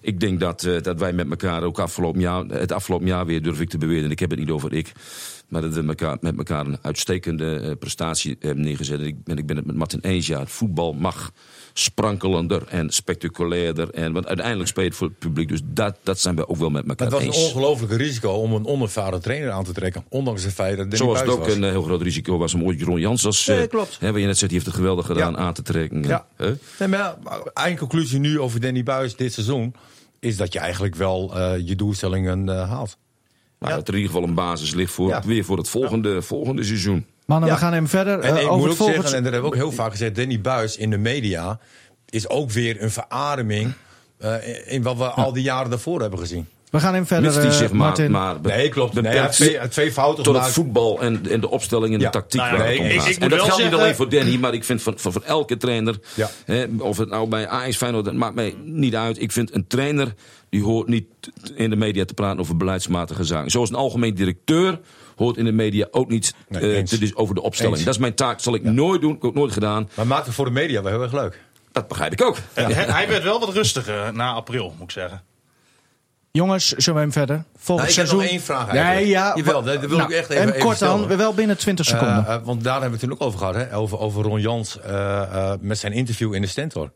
Ik denk dat, eh, dat wij met elkaar ook afgelopen jaar, het afgelopen jaar weer durf ik te beweren. En ik heb het niet over ik. Maar dat we elkaar, met elkaar een uitstekende eh, prestatie hebben neergezet. En ik, en ik ben het met Martin eens. Ja, het voetbal mag sprankelender en spectaculairder. En, want uiteindelijk speelt het voor het publiek. Dus dat, dat zijn we ook wel met elkaar Maar het was eens. een ongelofelijke risico om een onervaren trainer aan te trekken. Ondanks het feit dat Zoals het ook was. een eh, heel groot risico was om ooit Jeroen Jans als... Nee, eh, klopt. Hè, wat je net zegt, die heeft het geweldig gedaan Ja. aan te trekken. Ja. Hè? Nee, maar ja, eigen conclusie nu over Danny Buis dit seizoen... is dat je eigenlijk wel eh, je doelstellingen eh, haalt. Maar dat er in ieder geval een basis ligt voor, Ja. weer voor het volgende, volgende seizoen. Mannen, Ja. we gaan hem verder. En eh, ik over moet het ook volgende... zeggen, en dat hebben we ook heel vaak gezegd... Danny Buis in de media is ook weer een verademing... eh, in wat we al die jaren daarvoor hebben gezien. We gaan hem verder, Mits die eh, zich maar, Martin. maar Nee, klopt. Nee, heeft twee, twee fouten tot het voetbal en, en de opstelling en Ja. de tactiek Nou ja, waar nee, het om ik- gaat. ik moet en dat wel geldt niet alleen voor Danny, maar ik vind van, van, van elke trainer, Ja. hè, of het nou bij Ajax Feyenoord, dat maakt mij niet uit. Ik vind een trainer, die hoort niet in de media te praten over beleidsmatige zaken. Zoals een algemeen directeur hoort in de media ook niet Nee, eh, te dis- over de opstelling. Eens. Dat is mijn taak, dat zal ik nooit doen, heb ik ook nooit gedaan. Maar maakt het voor de media wel heel erg leuk. Dat begrijp ik ook. Hij werd wel wat rustiger na april, moet ik zeggen. Jongens, zullen we hem verder? Volgend Nou, ik heb seizoen. nog één vraag eigenlijk. Nee, ja. Jawel, dat wil Nou, ik echt even- En even kort dan, wel binnen 20 seconden. Eh, eh, want daar hebben we het toen ook over gehad. Hè? Over, over Ron Jans eh, eh, met zijn interview in de Stentor.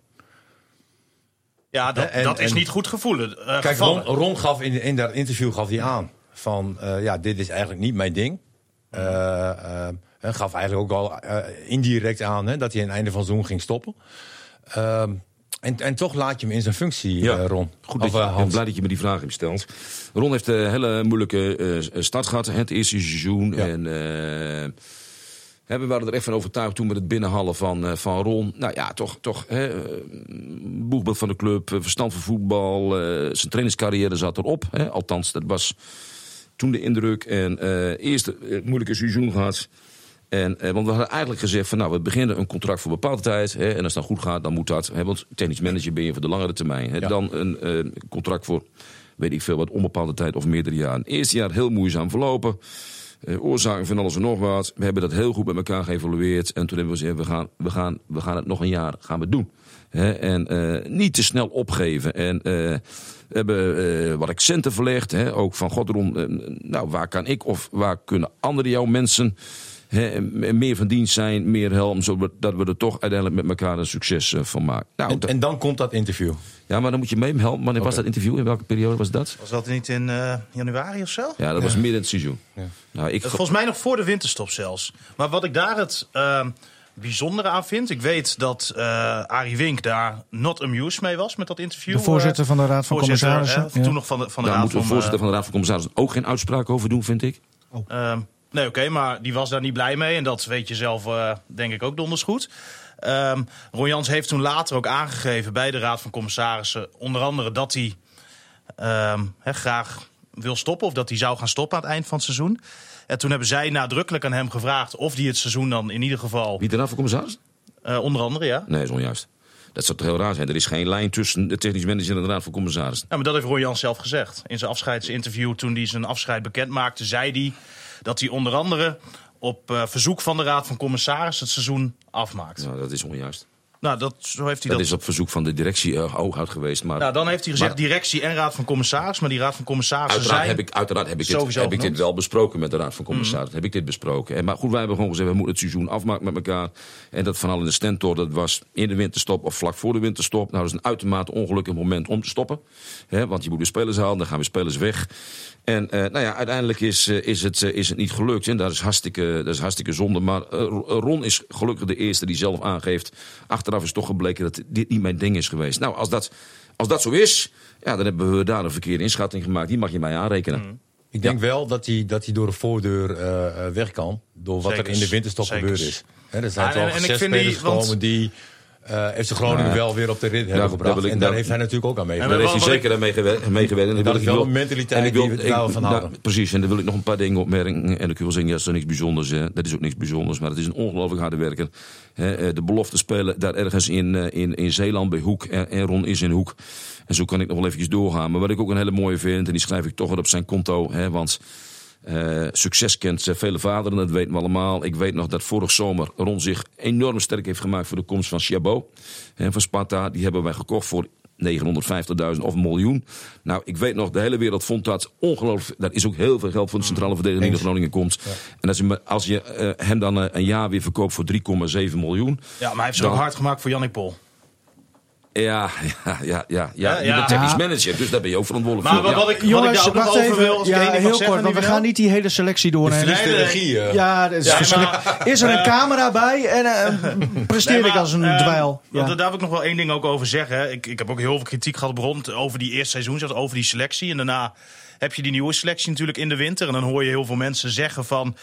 Ja, dat, En- dat is en- niet goed gevoelen. eh, Kijk, Ron, gaf in, in dat interview gaf hij aan van... eh, ja, dit is eigenlijk niet mijn ding. Eh, eh, en gaf eigenlijk ook al eh, indirect aan hè, dat hij aan het einde van het seizoen ging stoppen. Ehm, en, en toch laat je hem in zijn functie, Ja, eh, Ron. Goed Of, dat je, eh, ik ben Hans. blij dat je me die vraag hebt gesteld. Ron heeft een hele moeilijke eh, start gehad, het eerste seizoen. Ja. En, we waren er echt van overtuigd toen met het binnenhalen van, van Ron. Nou ja, toch, toch hè, boegbeeld van de club, verstand van voetbal. zijn trainingscarrière zat erop. Hè. Althans, dat was toen de indruk. En eh eerst het moeilijke seizoen gehad. En, eh, want we hadden eigenlijk gezegd van nou, we beginnen een contract voor bepaalde tijd. Hè, en als het dan goed gaat, dan moet dat. Hè, want technisch manager ben je voor de langere termijn. Hè, Ja. Dan een eh, contract voor, weet ik veel wat, onbepaalde tijd of meerdere jaren. Eerste jaar heel moeizaam verlopen. Eh, oorzaken van alles en nog wat. We hebben dat heel goed met elkaar geëvalueerd. En toen hebben we gezegd, we gaan, we gaan, we gaan het nog een jaar gaan we doen. En eh, niet te snel opgeven. En we hebben eh, wat accenten verlegd. Ook van God erom, nou, waar kan ik of waar kunnen andere jouw mensen meer van dienst zijn, meer helpen. Zodat we er toch uiteindelijk met elkaar een succes eh, van maken. Nou, En, dan komt dat interview. ja, maar dan moet je mee helpen. Wanneer was dat interview? In welke periode was dat? Was dat niet in eh, januari of zo? Ja, dat was midden in het seizoen. Nou, ik, Volgens mij nog voor de winterstop zelfs. Maar wat ik daar het eh, bijzondere aan vind... Ik weet dat eh Arie Wink daar not amused mee was met dat interview. De voorzitter van de Raad van Commissarissen. hè, Ja. Toen nog van de, van de daar Raad moet de voorzitter van de Raad van Commissarissen ook geen uitspraak over doen, vind ik. Ehm, nee, oké, maar die was daar niet blij mee. En dat weet je zelf, eh, denk ik, ook donders goed. Ron Jans heeft toen later ook aangegeven bij de Raad van Commissarissen... onder andere dat hij ehm, graag wil stoppen... of dat hij zou gaan stoppen aan het eind van het seizoen. En toen hebben zij nadrukkelijk aan hem gevraagd... of hij het seizoen dan in ieder geval... Wie de Raad van Commissarissen? eh, onder andere, ja. Nee, is onjuist. Dat zou toch heel raar zijn. Er is geen lijn tussen de technisch manager en de Raad van Commissarissen. Ja, maar dat heeft Ron Jans zelf gezegd. In zijn afscheidsinterview, toen hij zijn afscheid bekend maakte... zei hij dat hij onder andere op eh, verzoek van de Raad van Commissarissen... het seizoen afmaakt. Nou, dat is onjuist. Nou, dat, zo heeft hij Dat dat is op verzoek van de directie uh, geweest. Maar Nou, dan heeft hij gezegd Maar- directie en raad van commissaris. Maar die raad van commissarissen Uiteraard zijn... heb ik, uiteraard heb ik, dit, heb ik dit wel besproken met de Raad van Commissarissen. Heb ik dit besproken. En, maar goed, wij hebben gewoon gezegd, we moeten het seizoen afmaken met elkaar. En dat van al in de stentor, dat was in de winterstop of vlak voor de winterstop. Nou, dat is een uitermate ongelukkig moment om te stoppen. Hè, want je moet de spelers halen, dan gaan we spelers weg. En eh, nou ja, uiteindelijk is, eh, is, het, eh, is het niet gelukt. En dat is hartstikke, dat is hartstikke zonde. Maar Ron is gelukkig de eerste die zelf aangeeft. Achteraf is toch gebleken dat dit niet mijn ding is geweest. Nou, als dat, als dat zo is, ja, dan hebben we daar een verkeerde inschatting gemaakt. Die mag je mij aanrekenen. Ik denk wel dat hij, dat hij door de voordeur weg kan. Door wat Zekers. er in de winterstop Zekers. gebeurd is. Hè, er zijn Ah, toch en- en ik zes spelers die eh FC Groningen Ja. wel weer op de rit hebben gebracht. ik- en daar heeft hij natuurlijk ook aan En Daar we- meegewerkt. heeft hij zeker aan meegewerkt. meegewerkt. En Dat is ik wel een mentaliteit en ik wil- die we ik- daarvan nou, houden. Precies, en dan wil ik nog een paar dingen opmerken. En ik wil zeggen, ja, dat is niks bijzonders. Hè. Dat is ook niks bijzonders, maar het is een ongelooflijk harde werker. Hè, eh, de belofte spelen daar ergens in, eh, in, in Zeeland bij Hoek. En, en Ron is in Hoek. En zo kan ik nog wel eventjes doorgaan. Maar wat ik ook een hele mooie vind, en die schrijf ik toch weer op zijn konto. Hè, want eh, succes kent eh, vele vaderen, dat weten we allemaal. Ik weet nog dat vorig zomer Ron zich enorm sterk heeft gemaakt voor de komst van Chabot. Hè, van Sparta. Die hebben wij gekocht voor 950.000 of een miljoen. Nou, ik weet nog, de hele wereld vond dat ongelooflijk. Dat is ook heel veel geld voor de centrale verdediging die naar Groningen komt. En als je, als je eh, hem dan eh, een jaar weer verkoopt voor 3,7 miljoen. Ja, maar hij heeft ze ook hard gemaakt voor Jannik Pol. Ja, ja, ja, ja, ja. Ja, Je bent technisch Ja. manager, dus daar ben je ook verantwoordelijk Maar voor. wat, ik, wat ik Jongens, daar ook nog wacht over even. wil, als ja, één ding heel kort, want we gaan niet die hele selectie doornemen. De regie. eh. Ja, dat is Ja, verschrikkelijk. Is er een camera bij en eh, presteer Nee, ik maar, als een ehm, dweil? Daar wil ik nog wel één ding ook over zeggen. Ik, ik heb ook heel veel kritiek gehad rond over die eerste seizoen, zelfs over die selectie. En daarna heb je die nieuwe selectie natuurlijk in de winter. En dan hoor je heel veel mensen zeggen van...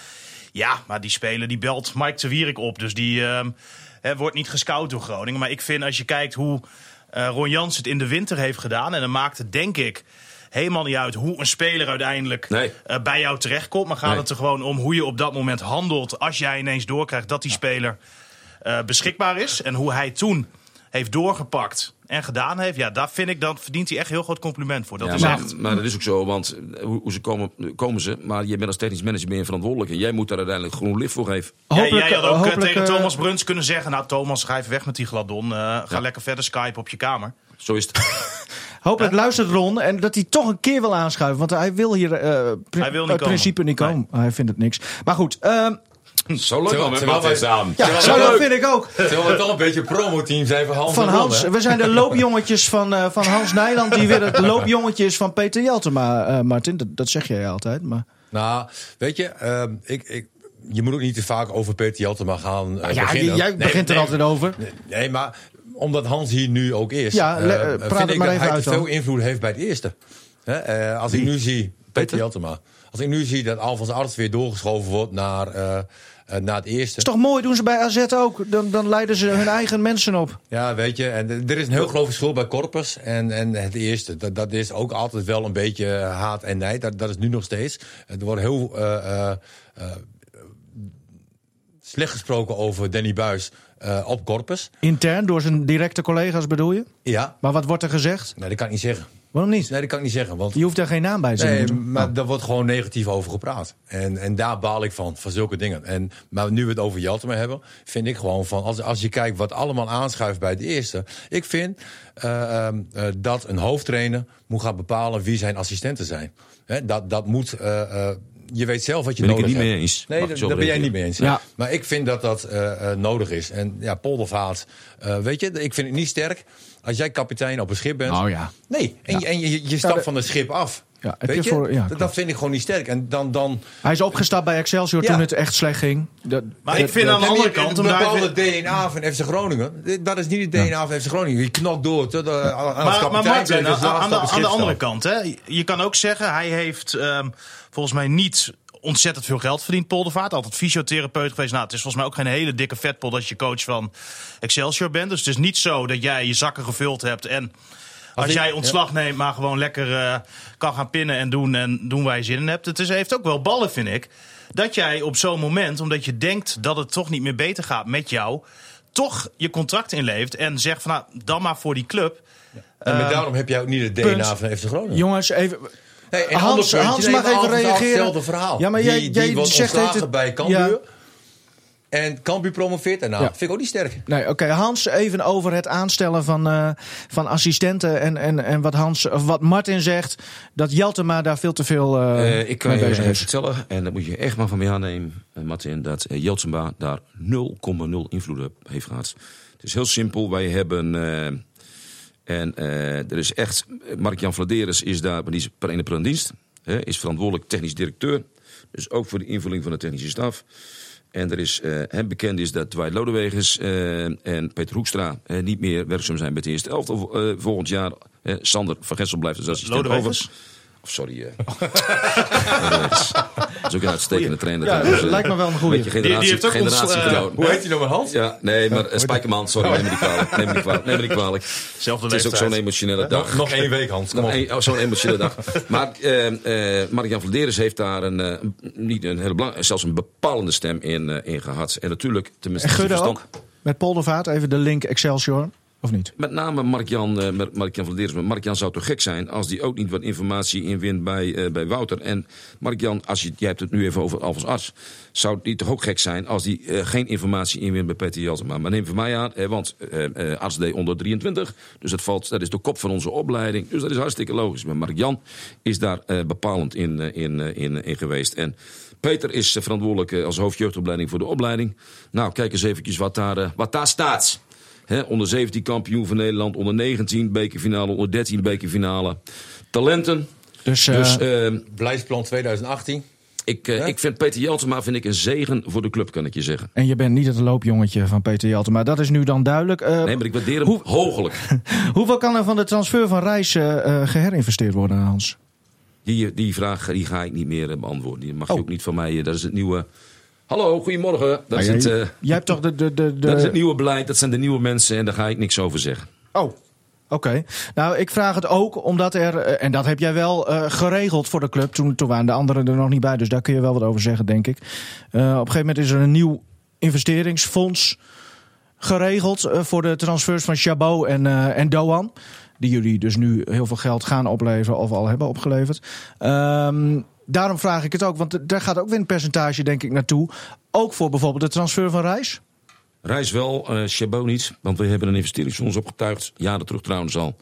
Ja, maar die speler die belt Mike de Wierik op. Dus die ehm, hè, wordt niet gescout door Groningen. Maar ik vind als je kijkt hoe eh Ron Jans het in de winter heeft gedaan... en dan maakt het denk ik helemaal niet uit hoe een speler uiteindelijk Nee. eh, bij jou terechtkomt. Maar gaat Nee. het er gewoon om hoe je op dat moment handelt... als jij ineens doorkrijgt dat die speler eh, beschikbaar is. En hoe hij toen heeft doorgepakt en gedaan heeft. Ja, daar vind ik, dan verdient hij echt heel groot compliment voor. Dat Ja, is maar, echt... maar dat is ook zo, want eh, hoe, hoe ze komen, komen ze. Maar je bent als technisch manager ben je verantwoordelijk. En jij moet daar uiteindelijk groen licht voor geven. Jij, Hopelijk, jij had ook eh, hopelijk, tegen eh, Thomas Bruns kunnen zeggen... nou Thomas, ga even weg met die gladon. Eh, ga lekker verder skypen op je kamer. Zo is het. Hopelijk luistert Ron en dat hij toch een keer wil aanschuiven. Want hij wil hier eh pri- Hij wil niet principe niet komen. Hij vindt het niks. Maar goed, ehm, Zo leuk man met samen. ja, zo, leuk. vind ik ook. Terwijl we toch een beetje promoteam zijn van Hans Van Ron, we zijn de loopjongetjes van, eh, van Hans Nijland. Die weer het loopjongetje is van Peter Jeltema, eh, Martin. Dat, dat zeg jij altijd. Maar... Nou, weet je, ehm, ik, ik, je moet ook niet te vaak over Peter Jeltema gaan eh, ja, beginnen. jij Nee, begint er nee, altijd over. Nee, maar omdat Hans hier nu ook is, Ja, praat vind ik maar dat hij te veel invloed heeft bij het eerste. Als ik nu zie, Peter Jeltema, als ik nu zie dat Alfons Arts weer doorgeschoven wordt naar, eh, eh, naar het eerste. is toch mooi, doen ze bij AZ ook. Dan, dan leiden ze hun eigen mensen op. Ja, weet je, en er is een heel groot verschil bij Corpus en, en het eerste. Dat, dat is ook altijd wel een beetje haat en nijd. Dat, dat is nu nog steeds. Er wordt heel eh, eh, eh, slecht gesproken over Danny Buis eh, op Corpus. Intern, door zijn directe collega's bedoel je? Ja, Maar wat wordt er gezegd? nee, dat kan ik niet zeggen. Waarom niet? Nee, dat kan ik niet zeggen, want Je hoeft daar geen naam bij te Nee, maar daar wordt gewoon negatief over gepraat. En, en daar baal ik van, van zulke dingen. En, maar nu we het over Jeltema hebben, vind ik gewoon van... Als, als je kijkt wat allemaal aanschuift bij het eerste... Ik vind eh, ehm, eh, dat een hoofdtrainer moet gaan bepalen wie zijn assistenten zijn. Hè, dat, dat moet... eh, eh, je weet zelf wat je Ben ik het nodig niet hebt. mee eens. Nee, ik daar ben jij niet mee eens. Ja. Maar ik vind dat dat eh, eh, nodig is. En ja, Poldervaart, eh, weet je, ik vind het niet sterk... als jij kapitein op een schip bent... Oh ja. Nee, en, Ja. en je, je stapt van het schip af. Ja, Weet je je? voor- ja, dat, vind ik gewoon niet sterk. En dan, dan Hij is opgestapt bij Excelsior Ja. toen het echt slecht ging. Dat, Maar ik vind aan de andere kant... Daar bepaalde DNA van FC Groningen. Dat is niet het DNA van FC Groningen. Je knokt door. Tot, uh, als Maar, Martin, aan, aan de, aan de het andere kant, hè, je kan ook zeggen, hij heeft ehm, volgens mij niet ontzettend veel geld verdiend, Poldervaart. Altijd fysiotherapeut geweest. Nou, het is volgens mij ook geen hele dikke vetpot als je coach van Excelsior bent. Dus het is niet zo dat jij je zakken gevuld hebt en als jij ontslag neemt, maar gewoon lekker eh, kan gaan pinnen en doen en doen waar je zin in hebt. Het is, heeft ook wel ballen, vind ik. Dat jij op zo'n moment, omdat je denkt dat het toch niet meer beter gaat met jou, toch je contract inlevert en zegt van nou, dan maar voor die club. En maar daarom heb jij ook niet het punt. DNA van FC Groningen. Jongens, even... Een Hans- puntje. Hans mag even reageren. Hetzelfde verhaal. Ja, maar die, jij- die jij wordt zegt het- bij Cambuur. Ja. En Cambuur promoveert daarna. Ja. Vind ik ook niet sterk. Nee, oké. Hans, even over het aanstellen van, eh, van assistenten. En, en, en wat, Hans, of wat Martin zegt, dat Jeltema daar veel te veel eh Eh, ik kan mee je bezig is. vertellen, en dat moet je echt maar van mij aannemen, Martin, dat uh, Jeltsenba daar 0,0 invloed op heeft gehad. Het is heel simpel. Wij hebben. En eh, er is echt. Mark-Jan Vladeres is daar, maar die is per een dienst. Hè, is verantwoordelijk technisch directeur. Dus ook voor de invulling van de technische staf. En er is eh, hem bekend is dat Dwight Lodewegers eh, en Peter Hoekstra niet meer werkzaam zijn bij het eerste elftal volgend jaar. Sander van Gessel blijft als assistent over. Of sorry. eh Lodewegers. Dat is ook een uitstekende trainer. Ja, eh. lijkt me wel een goeie. Beetje Die- die generatie, heeft ook ons, generatie eh. Hoe heet hij nou, Hans? Ja, nee, maar uh, Spijkerman, sorry, neem me niet kwalijk. Neem me niet kwalijk. Neem me niet kwalijk. Zelfde Het is ook zo'n emotionele dag. Nog, één week, Hans. Oh, zo'n emotionele dag. Maar eh eh Mark-Jan Vladeres heeft daar een, eh, niet een hele belang, zelfs een bepalende stem in, eh, in gehad. En natuurlijk, tenminste, En Gudde verstand- ook? Met Poldervaart, even de link Excelsior. Of niet? Met name Mark-Jan eh, Mar- Mark-Jan Vladeres. Maar Mark-Jan zou toch gek zijn als die ook niet wat informatie inwint bij, eh, bij Wouter. En Mark-Jan, als je, jij hebt het nu even over Alfons Arts. Zou die toch ook gek zijn als die eh, geen informatie inwint bij Peter Jeltema. Maar neem van mij aan, eh, want eh, eh, Arts deed onder 23. Dus dat, valt, dat is de kop van onze opleiding. Dus dat is hartstikke logisch. Maar Mark-Jan is daar eh, bepalend in, eh, in, eh, in, in geweest. En Peter is eh, verantwoordelijk eh, als hoofdjeugdopleiding voor de opleiding. Nou, kijk eens eventjes wat daar, eh, wat daar staat. Hè, onder 17 kampioen van Nederland, onder 19 bekerfinale, onder 13 bekerfinale. Talenten. Dus, eh, Dus eh, Beleidsplan 2018. ik, eh, ik vind Peter Jeltema vind ik een zegen voor de club, kan ik je zeggen. en je bent niet het loopjongetje van Peter Jelte, maar dat is nu dan duidelijk. Eh, Nee, maar ik waardeer hem Hoe- hoogelijk. Hoeveel kan er van de transfer van Reis eh, eh, geherinvesteerd worden, Hans? Die, die vraag die ga ik niet meer eh, beantwoorden. Die mag je Oh. ook niet van mij. eh, Dat is het nieuwe. Hallo, goedemorgen. Dat, is Ah, het, jij, eh, jij hebt toch de... de, de, de... dat is het nieuwe beleid. Dat zijn de nieuwe mensen en daar ga ik niks over zeggen. Oh, oké. Nou, ik vraag het ook omdat er, eh, en dat heb jij wel eh, geregeld voor de club. Toen, toen waren de anderen er nog niet bij, dus daar kun je wel wat over zeggen, denk ik. Op een gegeven moment is er een nieuw investeringsfonds geregeld voor de transfers van Chabot en, en Doan. Die jullie dus nu heel veel geld gaan opleveren of al hebben opgeleverd. Ehm, daarom vraag ik het ook, want daar gaat ook weer een percentage, denk ik, naartoe. Ook voor bijvoorbeeld de transfer van Reis. Reis wel, eh Chabot niet. Want we hebben een investeringsfonds opgetuigd. Jaren terug trouwens al.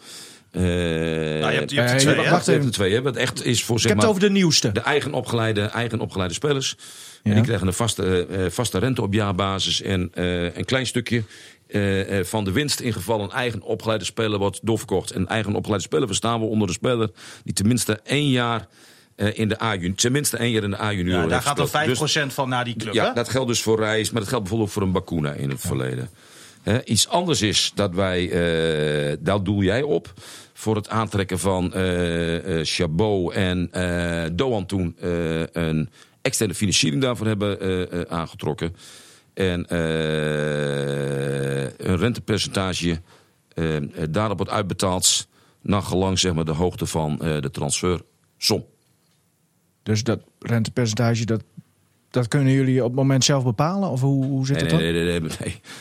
Eh, Nou, je hebt, je hebt er Eh, twee, wacht, je even. er twee. Hè? Wat echt is voor Ik zeg heb het over de nieuwste. de eigen opgeleide, eigen opgeleide spelers. Ja. En die krijgen een vaste, eh, vaste rente op jaarbasis. En eh, een klein stukje eh, eh, van de winst in geval een eigen opgeleide speler wordt doorverkocht. En eigen opgeleide speler verstaan we onder de speler die tenminste één jaar eh, in de A-junior, tenminste één jaar in de A-junior Ja, daar gaat 5% gespeeld. Dus- van naar die club, ja, hè? dat geldt dus voor Reis, maar dat geldt bijvoorbeeld ook voor een Bakuna in het verleden. Iets anders is dat wij, eh, daar doel jij op, voor het aantrekken van eh Chabot en Doan toen een externe financiering daarvoor hebben aangetrokken. En een rentepercentage daarop wordt uitbetaald naar gelang zeg maar, de hoogte van de transfersom. Dus dat rentepercentage, dat, dat kunnen jullie op het moment zelf bepalen? Of hoe, hoe zit Nee, dat nee, dan? nee, nee,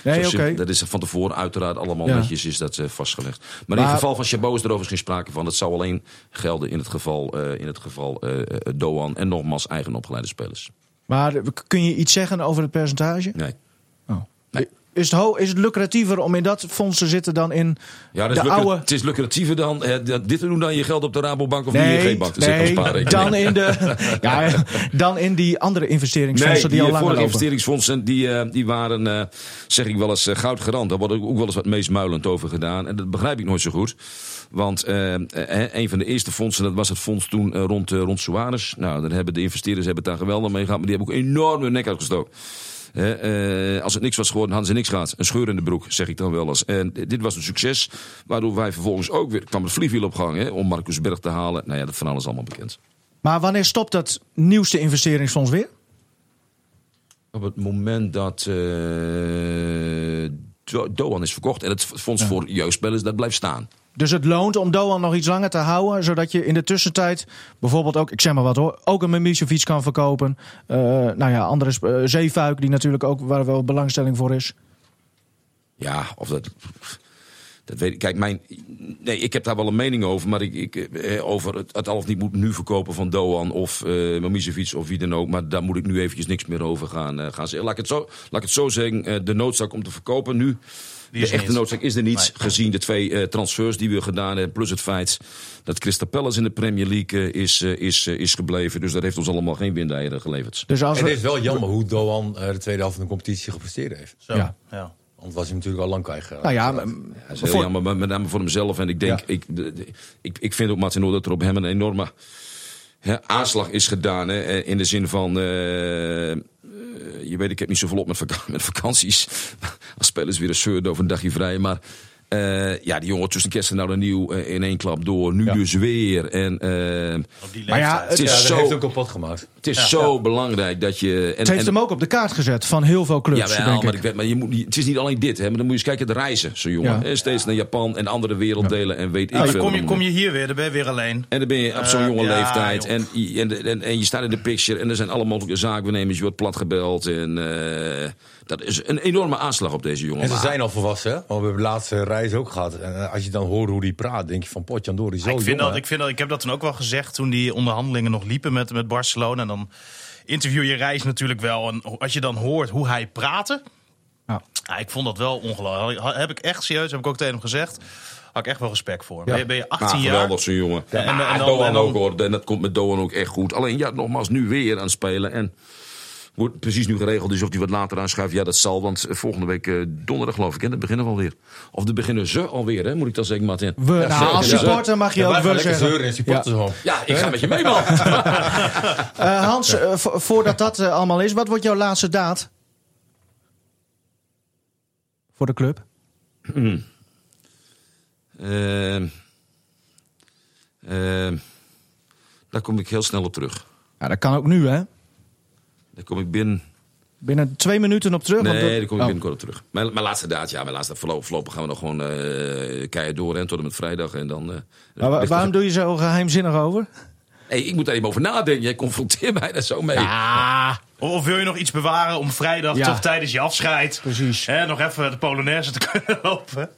nee, nee. Dat is van tevoren uiteraard allemaal Ja. netjes is dat, eh, vastgelegd. Maar, in het geval van Chabot is er overigens geen sprake van. Dat zou alleen gelden in het geval, eh, in het geval eh, Doan en nogmaals eigen opgeleide spelers. Maar kun je iets zeggen over het percentage? Nee. Nee. Is, het is het lucratiever om in dat fonds te zitten dan in Ja, de oude... Het is lucratiever dan eh, dit te doen dan je geld op de Rabobank of de ING-bank te nee dan, in de, ja, dan in die andere investeringsfondsen Nee, die, die al eh, langer lopen. investeringsfondsen die, eh, die waren, eh, zeg ik wel eens, goudgerand. Daar wordt ook ook wel eens wat meesmuilend over gedaan. En dat begrijp ik nooit zo goed. Want een van de eerste fondsen, dat was het fonds toen rond, rond Suarez. Nou, dan hebben de investeerders hebben het daar geweldig mee gehad. Maar die hebben ook enorm hun nek uitgestoken. Hè, eh, als het niks was geworden, hadden ze niks gehad. Een scheur in de broek, zeg ik dan wel eens. En dit was een succes, waardoor wij vervolgens ook weer... kwam het vliegwiel op gang hè, om Marcus Berg te halen. Nou ja, dat verhaal is allemaal bekend. Maar wanneer stopt dat nieuwste investeringsfonds weer? Op het moment dat eh, Do- Doan is verkocht en het fonds voor jeugdspelers dat blijft staan. Dus het loont om Doan nog iets langer te houden, zodat je in de tussentijd bijvoorbeeld ook, ik zeg maar wat hoor, ook een Mimicevic kan verkopen. Eh, nou ja, andere eh, Zeefuik, die natuurlijk ook waar wel belangstelling voor is. Ja, of dat. Dat weet ik. Kijk, mijn, nee, ik heb daar wel een mening over. Maar ik, ik, eh, over het, het al of niet moet nu verkopen van Doan of eh Mamicevic of wie dan ook. Maar daar moet ik nu eventjes niks meer over gaan, gaan zeggen. Laat ik, het zo, laat ik het zo zeggen. de noodzaak om te verkopen nu. Die is de echte niet. noodzaak is er niet. Nee. Gezien de twee eh, transfers die we gedaan hebben. Plus het feit dat Crystal Palace in de Premier League eh, is, eh, is, is gebleven. Dus dat heeft ons allemaal geen windeieren geleverd. Dus als En we, het is wel jammer hoe Doan eh, de tweede helft van de competitie gepresteerd heeft. Zo, Ja. ja. Want was hij natuurlijk al lang kwijtgeraakt. nou ja, Dat is heel voor- jammer, maar met name voor hemzelf. En ik denk, Ja. ik, ik, ik vind ook Martin dat er op hem een enorme hè, aanslag is gedaan. Hè, in de zin van, je weet, ik heb niet zoveel op met, vaka- met vakanties. Als spelers weer een zeurd over een dagje vrij. Maar eh, ja, die jongen tussen kerst en nou en nieuw eh, in één klap door. Nu Ja. dus weer. En eh, Maar ja, het is ja, zo- heeft ook kapot gemaakt. het is zo belangrijk dat je... En, het heeft en- hem ook op de kaart gezet van heel veel clubs, ja, wel, denk maar, ik. weet, maar je moet het is niet alleen dit. Hè, maar dan moet je eens kijken, de reizen, zo jongen. Steeds naar Japan en andere werelddelen en weet ik Nou, dan veel kom je, kom je hier weer, dan ben je weer alleen. En dan ben je op zo'n jonge leeftijd. En, je- en, en, en je staat in de picture. En er zijn alle mogelijke zaakbenemers. Je wordt platgebeld. En eh, dat is een enorme aanslag op deze jongen. En ze zijn al volwassen, hè? Want we hebben de laatste reis ook gehad. En eh, als je dan hoort hoe die praat, denk je van Potjandori, zo ik, vind dat, ik, vind dat, ik heb dat toen ook wel gezegd toen die onderhandelingen nog liepen met, met Barcelona. En dan interview je Reis natuurlijk wel. En als je dan hoort hoe hij praatte. Ja. Ja, ik vond dat wel ongelooflijk. Heb ik echt serieus, heb ik ook tegen hem gezegd. Had ik echt wel respect voor. Ben, je, ben je 18 Ah, jaar? geweldig zo'n jongen. en- en Ah, Doan en dan- ook hoor. En dat komt met Doan ook echt goed. Alleen ja, nogmaals, nu weer aan het spelen. En Wordt precies nu geregeld, dus of die wat later aanschuift, ja, dat zal. Want eh, volgende week eh, donderdag, geloof ik, hè, dat beginnen we alweer. Of de beginnen ze alweer, hè, moet ik dat zeggen, Martin? We, nou, als supporter mag je Ja, ook wel lekker zeggen. zeuren in supportershome. Ja, ik ga met je mee, man. Eh, Hans, vo- voordat dat allemaal is, wat wordt jouw laatste daad? Voor de club? Ehm, ehm, daar kom ik heel snel op terug. Ja, dat kan ook nu, hè? Daar kom ik binnen. Binnen twee minuten op terug. want Nee, dat- daar kom ik Oh. binnenkort op terug. Mijn, mijn laatste daad, ja, mijn laatste voorlopig, voorlopig gaan we nog gewoon eh keihard door en tot en met vrijdag. En dan, eh, Maar waarom er- doe je zo geheimzinnig over? Hey, ik moet daar even over nadenken. Jij confronteert mij daar zo mee. Ah, Of, wil je nog iets bewaren om vrijdag Ja. toch tijdens je afscheid... precies. Hè, nog even de Polonaise te kunnen lopen?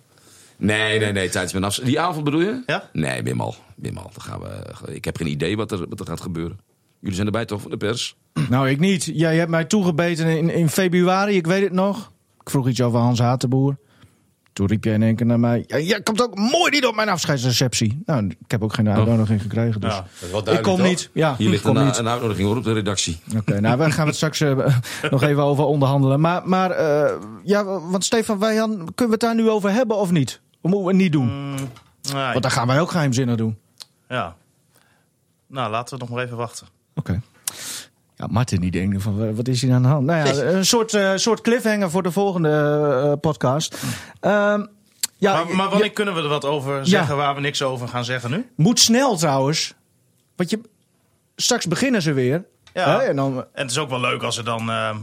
Nee, nee, nee. Tijdens mijn afscheid. Die avond bedoel je? Ja. Nee, Wimmal. Wimmal. Dan gaan we, ik heb geen idee wat er, wat er gaat gebeuren. Jullie zijn erbij toch van de pers? Nou, ik niet. Jij hebt mij toegebeten in, in februari, ik weet het nog. Ik vroeg iets over Hans Hatenboer. Toen riep jij in één keer naar mij... Ja, jij komt ook mooi niet op mijn afscheidsreceptie. Nou, ik heb ook geen uitnodiging gekregen, dus... Ja. Ik kom toch? niet. Ja, Hier ik ligt kom een, niet. een uitnodiging hoor op de redactie. Oké, nou, daar gaan we het straks eh, nog even over onderhandelen. Maar, maar eh, ja, want Stefan, wij hadden- kunnen we het daar nu over hebben of niet? Of moeten we het niet doen? Nee. Want dan gaan wij ook geheimzinnig doen. Ja. Nou, laten we nog maar even wachten. Oké. Ja, Martin die denkt van, eh, wat is hier aan de hand? Nou ja, een soort, eh, soort cliffhanger voor de volgende eh, podcast. Ehm, ja, maar, maar wanneer kunnen we er wat over zeggen waar we niks over gaan zeggen nu? moet snel trouwens. Want je, straks beginnen ze weer. Ja. Hè, en dan, En het is ook wel leuk als er dan eh,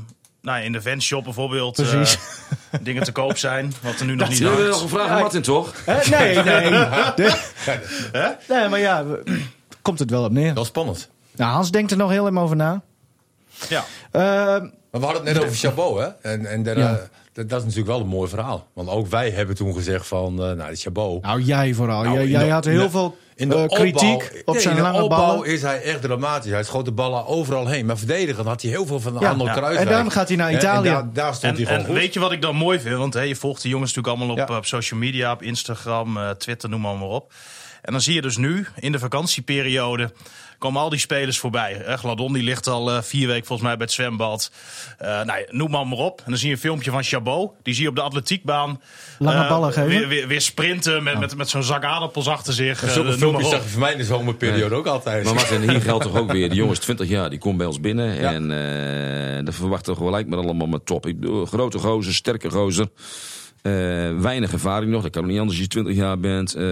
nou, in de fanshop bijvoorbeeld eh, dingen te koop zijn. Wat er nu nog niet Jullie hebben hangt. nog gevraagd aan Martin, toch? Hè? Nee, nee. De- nee, maar ja, we- komt het wel op neer. Dat is spannend. Nou, Hans denkt er nog heel even over na. Ja. Ehm, Maar we hadden het net over Chabot, hè? En, en Ja. eh, dat, dat is natuurlijk wel een mooi verhaal. Want ook wij hebben toen gezegd van, eh, nou, Chabot... nou, jij vooral. Nou, jij de- had heel de- veel In de eh, opbouw- kritiek op nee, zijn in de lange opbouw ballen. is hij echt dramatisch. Hij schoot de ballen overal heen. Maar verdedigend had hij heel veel van Ja, Arnold ja. Kruijswijk. En daarom gaat hij naar En- en Italië. daar, daar stond En, hij gewoon en goed. weet je wat ik dan mooi vind? Want hè, je volgt die jongens natuurlijk allemaal op, Ja. op social media, op Instagram, eh, Twitter, noem maar, maar op. En dan zie je dus nu, in de vakantieperiode, komen al die spelers voorbij. Hè, Gladon die ligt al eh, vier weken volgens mij bij het zwembad. Eh, nou, noem maar, maar op. En dan zie je een filmpje van Chabot. Die zie je op de atletiekbaan. Lange eh, ballen geven. Weer, weer, weer sprinten met, met, met zo'n zak aardappels achter zich. Eh, Zulke filmpjes zag je voor mij in de zomerperiode ook altijd. Maar Martin, hier geldt toch ook weer. Die jongen is 20 jaar, die komt bij ons binnen. Ja. En eh daar verwachten we gelijk maar allemaal met top. Ik bedoel, grote gozer, sterke gozer. Eh, weinig ervaring nog, dat kan ook niet anders als je 20 jaar bent. Eh,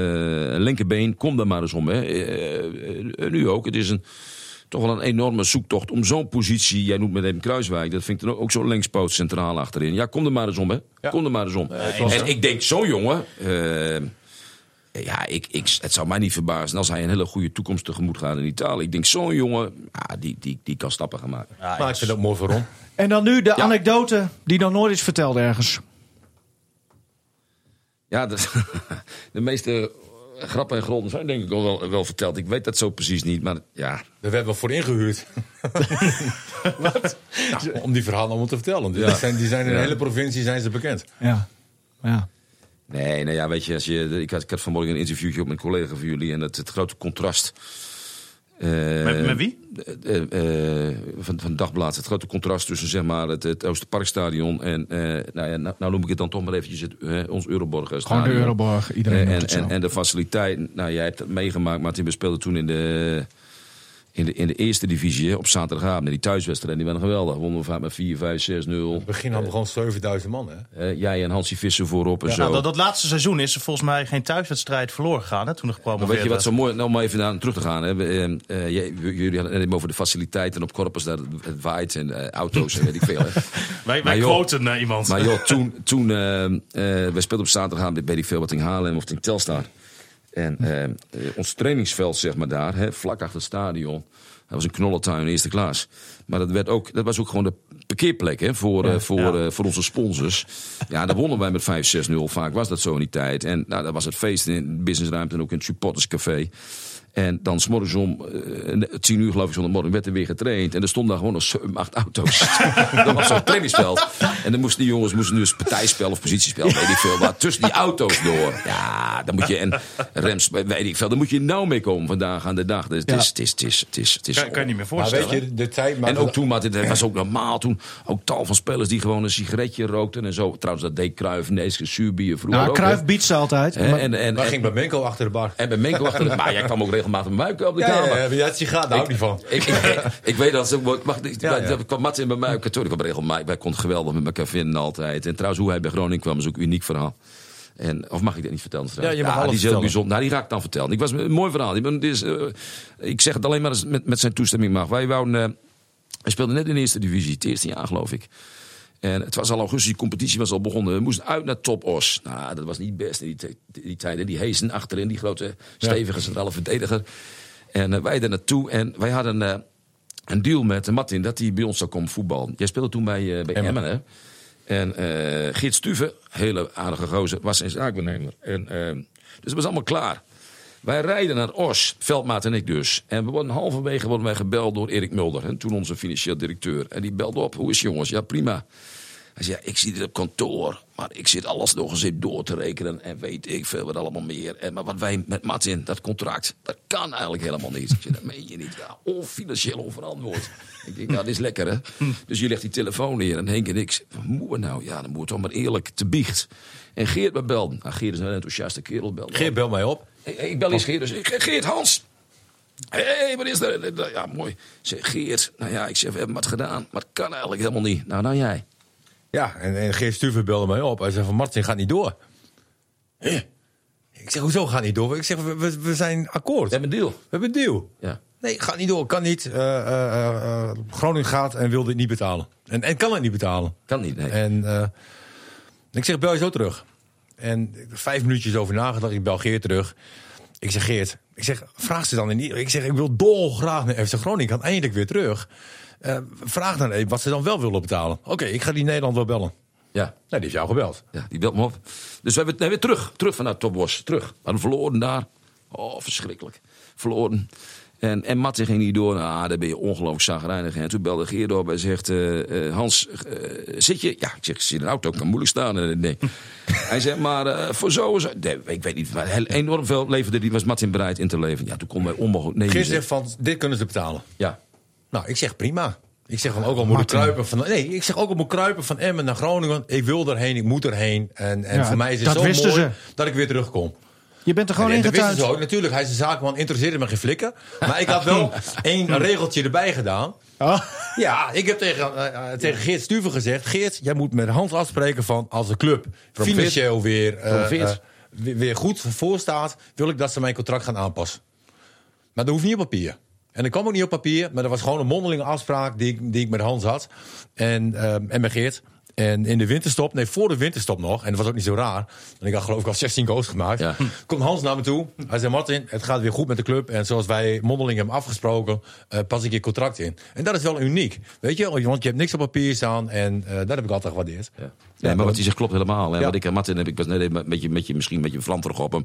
linkerbeen, kom daar maar eens om. Hè. Eh, nu ook, het is een, toch wel een enorme zoektocht om zo'n positie. Jij noemt met hem Kruiswijk, dat vind ik dan ook zo'n linkspoot centraal achterin. Ja, kom er maar eens om, hè. Ja. Kom er maar eens om. en ik denk, zo'n jongen... eh, ja, ik, ik, het zou mij niet verbazen als hij een hele goede toekomst tegemoet gaat in Italië. Ik denk, zo'n jongen, ja, die, die, die kan stappen gaan maken. Ja, maar ik vind dat mooi voor Ron. En dan nu de Ja. anekdote die nog nooit is verteld ergens. Ja, de, de meeste grappen en gronden zijn denk ik al wel, wel verteld. Ik weet dat zo precies niet, maar ja. Daar hebben we voor ingehuurd. Wat? Nou, om die verhalen allemaal te vertellen. Die, Ja. zijn, die zijn in de Ja. hele provincie zijn ze bekend. Ja. ja. Nee, nee, ja, weet je, als je, ik, had, ik had vanmorgen een interviewtje op mijn collega van jullie en het, het grote contrast. Eh, Met, met wie? eh, eh, van, van Dagblad. Het grote contrast tussen zeg maar, het, het Oosterparkstadion en, nou, ja, nou, nou noem ik het dan toch maar eventjes het, ons Euroborg Gewoon de. Euroborg. Iedereen en, en, en de faciliteit, nou jij hebt dat meegemaakt, Martin, we speelden toen in de, in de, in de eerste divisie op zaterdagavond. En die thuiswedstrijd, die waren geweldig. Wonnen we vaak met 4, 5, 6, 0. Het begin hadden we gewoon 7000 man. Hè? Eh, jij en Hansie Visser voorop en zo. Nou, dat, dat laatste seizoen is er volgens mij geen thuiswedstrijd verloren gegaan. Hè, toen er Maar gepromoveerd weet je wat zo mooi, nou maar even naar terug te gaan. Hè. Eh, eh, jullie hadden het net over de faciliteiten op Corpus, dat het, waait en auto's en weet ik veel. Hè. Wij, wij joh, quoten eh, iemand. Maar joh, toen, toen we speelden op zaterdagavond bij die veel wat in Haarlem of in Telstar. En eh, eh, ons trainingsveld, zeg maar daar, hè, vlak achter het stadion. Dat was een knollentuin eerste klas. Maar dat, werd ook, dat was ook gewoon de parkeerplek hè, voor, eh, voor, ja. eh, voor onze sponsors. Ja, daar wonnen wij met 5-6-0. Vaak was dat zo in die tijd. En nou, dat was het feest in de businessruimte en ook in het supporterscafé. En dan s'morgens om uh, tien uur geloof ik zondagmorgen werd er weer getraind. En er stonden daar gewoon nog zeven, acht auto's. dat was zo'n trainingsveld. En dan moesten die jongens moesten dus partijspel of positiespel, weet ik veel. Maar tussen die auto's door. Ja, dan moet je, en rems, weet ik veel. Dan moet je nou mee komen vandaag aan de dag. Dus het, Ja. is, het is, het is, het is, het is, Kan, kan je niet meer Maar voorstellen. weet je, de tijd... Maar en ook toen, maar het was ook normaal toen. Ook tal van spelers die gewoon een sigaretje rookten en zo. Trouwens, dat deed Cruijff, Neeske, Zuurbier vroeger Nou, ook. Cruijff hè. biedt ze altijd. Maar- En, en, Waar en, ging bij Menko achter de bar? en bij Menko achter de... Maar jij kwam ook regelmatig bij mij op de Ja, kamer. ja, ja, ja, het sigaar, daar hou ik niet van. Ik, ik, ik weet dat ze ook. Mag, ik, Ja, kwam Mats in bij mij kantoor. Ik kwam regelmatig. Wij konden geweldig met elkaar vinden altijd. En trouwens, hoe hij bij Groningen kwam is ook een uniek verhaal. En, of mag ik dat niet vertellen? trouwens? Ja, je mag alles die is heel bijzonder. Nou, die raak ik dan vertellen. Ik was een mooi verhaal. Ik, is, eh, ik zeg het alleen maar als met, met zijn toestemming mag. Wij wouden. eh, hij speelde net in de eerste divisie, het eerste jaar geloof ik. En het was al augustus, die competitie was al begonnen. We moesten uit naar Top Os. Nou, dat was niet best in die, die tijden. Die Heesen achterin, die grote, stevige centrale verdediger. En eh, wij daar naartoe. En wij hadden eh, een deal met Martin dat hij bij ons zou komen voetballen. Jij speelde toen bij, eh, bij Emmen. Emmen, hè? En eh Geert Stuve, hele aardige gozer, was zijn zaakbenemer. En, dus het was allemaal klaar. Wij rijden naar Os, Veldmaat en ik dus. En we worden halverwege worden wij gebeld door Erik Mulder. En toen onze financieel directeur. En die belde op. Hoe is jongens? Ja, prima. Hij zei, ja, ik zie dit op kantoor. Maar ik zit alles nog eens in door te rekenen. En weet ik veel wat allemaal meer. En, maar wat wij met Martin, dat contract, dat kan eigenlijk helemaal niet. Ik zei, dat meen je niet. Ja, onfinancieel onverantwoord. ik denk, nou, dit is lekker hè. Dus je legt die telefoon neer. En Henk en ik, wat moeten we nou? Ja, dan moet het toch maar eerlijk te biecht. En Geert me belde. Nou, Geert is een enthousiaste kerel. Belde Geert, bel mij op. ik, ik bel eens Geert. Dus ik, Geert, Hans. Hé, hey, wat is er? Ja, mooi. Zeg, Geert, nou ja, ik zeg, we hebben wat gedaan. Maar het kan eigenlijk helemaal niet. Nou, dan jij. Ja, en, en Geert Stuver belde mij op. Hij zei van, Martin gaat niet door. Ik zeg, hoezo gaat niet door? Ik zeg, we, we, we zijn akkoord. We hebben een deal. We hebben een deal. Ja. Nee, gaat niet door, kan niet. Eh, Groningen gaat en wil dit niet betalen. En, en kan het niet betalen. Kan niet, nee. En ik zeg, bel je zo terug. En vijf minuutjes over nagedacht, ik bel Geert terug. Ik zeg, Geert, ik zeg, vraag ze dan niet. Ik zeg, ik wil dolgraag naar FC Groningen. Ik kan eindelijk weer terug. Eh, vraag dan even wat ze dan wel willen betalen. Oké, ik ga die Nederland wel bellen. Ja. Nee, die heeft jou gebeld. ja, die belt me op. Dus we hebben nee, weer terug. Terug vanuit Topbos. Terug. We verloren daar. Oh, verschrikkelijk. Verloren. En, en ging niet door. Ah, daar ben je ongelooflijk zagrijnig. En toen belde Geert op. Hij zegt, eh, eh, Hans, zit je? Ja, ik zeg, ik zit in een auto. Kan moeilijk staan. Nee. Hij zegt, maar voor zo en zo. Nee, ik weet niet. Maar enorm veel leverde die. Was Martin bereid in te leveren. Ja, toen konden wij onmogelijk. Nee, zegt van, dit kunnen ze betalen. Ja. Nou, ik zeg prima. Ik zeg van ook al moet ik kruipen van. Nee, ik zeg ook al moet kruipen van Emmen naar Groningen. Ik wil erheen, ik moet erheen. En, en Ja, voor mij is het dat zo mooi ze. dat ik weer terugkom. Je bent er gewoon in dat wisten getuind. ze ook. Natuurlijk, hij is een zakenman, interesseerde me geen flikken. Maar ik had wel één regeltje erbij gedaan. Oh. Ja, ik heb tegen, eh, eh, tegen Geert Stuver gezegd... Geert, jij moet met Hans afspreken van als de club financieel weer, eh, weer goed voor staat... wil ik dat ze mijn contract gaan aanpassen. Maar dat hoeft niet op papier. En dat kwam ook niet op papier, maar dat was gewoon een mondelinge afspraak die ik, die ik met Hans had. En, ehm, en met Geert. En in de winterstop, nee, voor de winterstop nog, en dat was ook niet zo raar. Want ik had geloof ik al 16 goals gemaakt. Ja. Komt Hans naar me toe. Hij zei: Martin, het gaat weer goed met de club. En zoals wij mondeling hebben afgesproken, eh, pas ik je contract in. En dat is wel uniek. Weet je, want je hebt niks op papier staan. En eh, dat heb ik altijd gewaardeerd. Ja. Nee, maar wat hij zegt klopt helemaal. En Ja. wat ik aan Martin heb, ik was net een beetje, met je, misschien een beetje vlamterig op hem.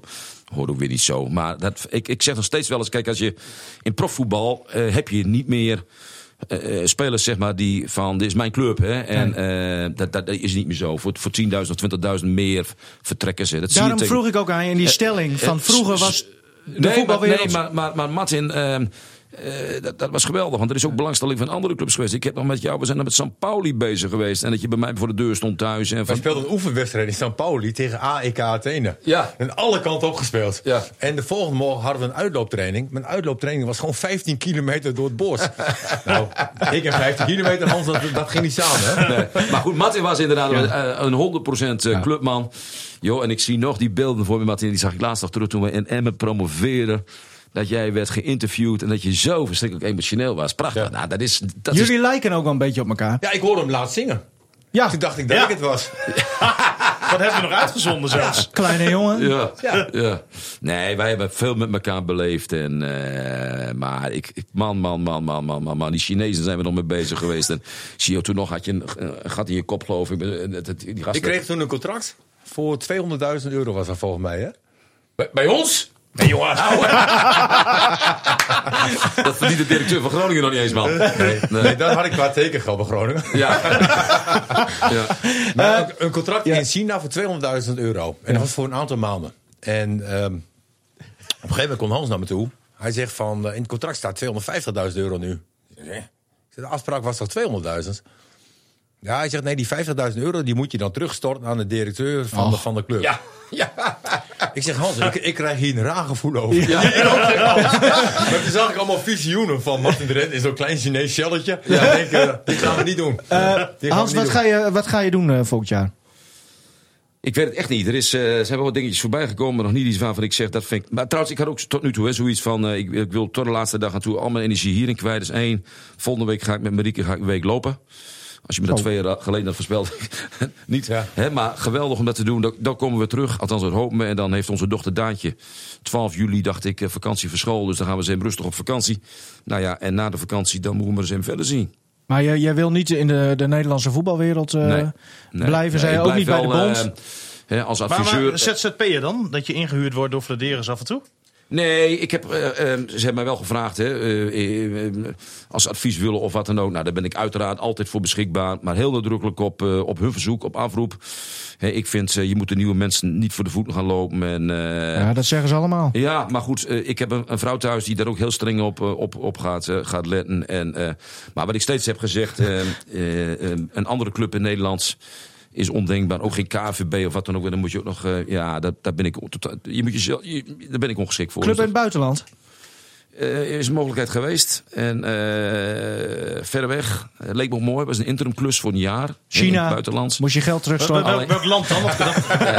Hoorde ook weer niet zo. Maar dat, ik, ik zeg nog steeds wel eens, kijk, als je in profvoetbal eh, heb je niet meer eh, eh, spelers, zeg maar, die van, dit is mijn club. Hè, en eh, dat, dat is niet meer zo. Voor, voor 10.000 of 20.000 meer vertrekken ze. Dat zie je Daarom tegen- vroeg ik ook aan je in die stelling. Van vroeger was de nee, maar, nee, maar, maar, maar Martin, eh, dat, dat was geweldig. Want er is ook belangstelling van andere clubs geweest. Ik heb nog met jou, we zijn nog met San Pauli bezig geweest. En dat je bij mij voor de deur stond thuis. En van, speelden een oefenwedstrijd in St. Pauli tegen AEK Athene. Ja. En alle kanten opgespeeld. Ja. En de volgende morgen hadden we een uitlooptraining. Mijn uitlooptraining was gewoon 15 kilometer door het bos. nou, ik en 15 kilometer, Hans, dat, dat ging niet samen. Hè? Nee. Maar goed, Martin was inderdaad een, een 100% clubman. Jo, en ik zie nog die beelden voor me, Martin. Die zag ik laatst nog terug toen we in Emmen promoveerden. Dat jij werd geïnterviewd en dat je zo verschrikkelijk emotioneel was. Prachtig. Ja. Nou, dat is, dat Jullie is, lijken ook wel een beetje op elkaar. Ja, ik hoorde hem laat zingen. Ja, Toen dacht ik dat Ja. ik het was. Dat hebben we nog uitgezonden zelfs. kleine jongen. ja, ja. Nee, wij hebben veel met elkaar beleefd. En, eh, maar ik, ik, man, man, man, man, man, man, man. Die Chinezen zijn we nog mee bezig geweest. En zie je, toen nog had je een, een gat in je kop, geloof ik. Eh, Die gasten- Ik kreeg toen een contract voor 200.000 euro was dat volgens mij, hè? bij, bij ons? Nee, jongen. Dat verdient de directeur van Groningen nog niet eens, man. Nee, nee, dat had ik qua tekengeld bij Groningen. Ja. ja. Maar een, een contract in China voor 200.000 euro. En dat was voor een aantal maanden. En ehm, op een gegeven moment komt Hans naar me toe. Hij zegt van, eh, in het contract staat 250.000 euro nu. De afspraak was toch 200.000? Ja, hij zegt, nee, die 50.000 euro die moet je dan terugstorten aan de directeur van, de, van de club. Ja. ja. Ik zeg, Hans, ik, ik krijg hier een raar gevoel over. Ja. Maar toen zag ik allemaal visioenen van Martin de Red in zo'n klein Chinees shelletje. Ja. Ik denk, eh, dit gaan we niet doen. We Hans, niet wat doen. ga, je, wat ga je doen eh, volgend jaar? Ik weet het echt niet. Er, is, eh, er zijn wel wat dingetjes voorbij gekomen, maar nog niet iets waarvan ik zeg dat vind ik. Maar trouwens, ik had ook tot nu toe hè, zoiets van: eh, ik, ik wil tot de laatste dag aan toe al mijn energie hierin kwijt. Dus één, volgende week ga ik met Marieke ga ik een week lopen. Als je me dat Oh. twee jaar geleden had voorspeld, niet. Ja. Hè, maar geweldig om dat te doen. Dan, dan komen we terug, althans dat hopen we. En dan heeft onze dochter Daantje 12 juli, dacht ik, eh, vakantie voor school. Dus dan gaan we ze hem rustig op vakantie. Nou ja, en na de vakantie, dan moeten we ze hem verder zien. Maar jij, jij wil niet in de, de Nederlandse voetbalwereld eh, Nee. Nee, blijven, nee, zij ook blijf niet bij de bond? eh, hè, als Maar, adviseur. maar ZZP'er dan? Dat je ingehuurd wordt door Flederis af en toe? Nee, ik heb, eh, eh, ze hebben mij wel gevraagd hè, eh, als ze advies willen of wat dan ook. Nou, daar ben ik uiteraard altijd voor beschikbaar. Maar heel nadrukkelijk op, op hun verzoek, op afroep. Ik vind, je moet de nieuwe mensen niet voor de voeten gaan lopen. En, ja, dat zeggen ze allemaal. ja, maar goed, ik heb een, een vrouw thuis die daar ook heel streng op, op, op gaat, gaat letten. En, maar wat ik steeds heb gezegd, een andere club in Nederland is ondenkbaar. Ook geen KVB of wat dan ook. Dan moet je ook nog, eh, ja, daar, daar ben ik, totaal- je moet jezelf, je, daar ben ik ongeschikt voor. Club in het buitenland? eh, is een mogelijkheid geweest. En eh verder weg. Leek me ook mooi. was een interimklus voor een jaar. In China. het buitenland. Moest je geld terugstorten? wel- welk land dan?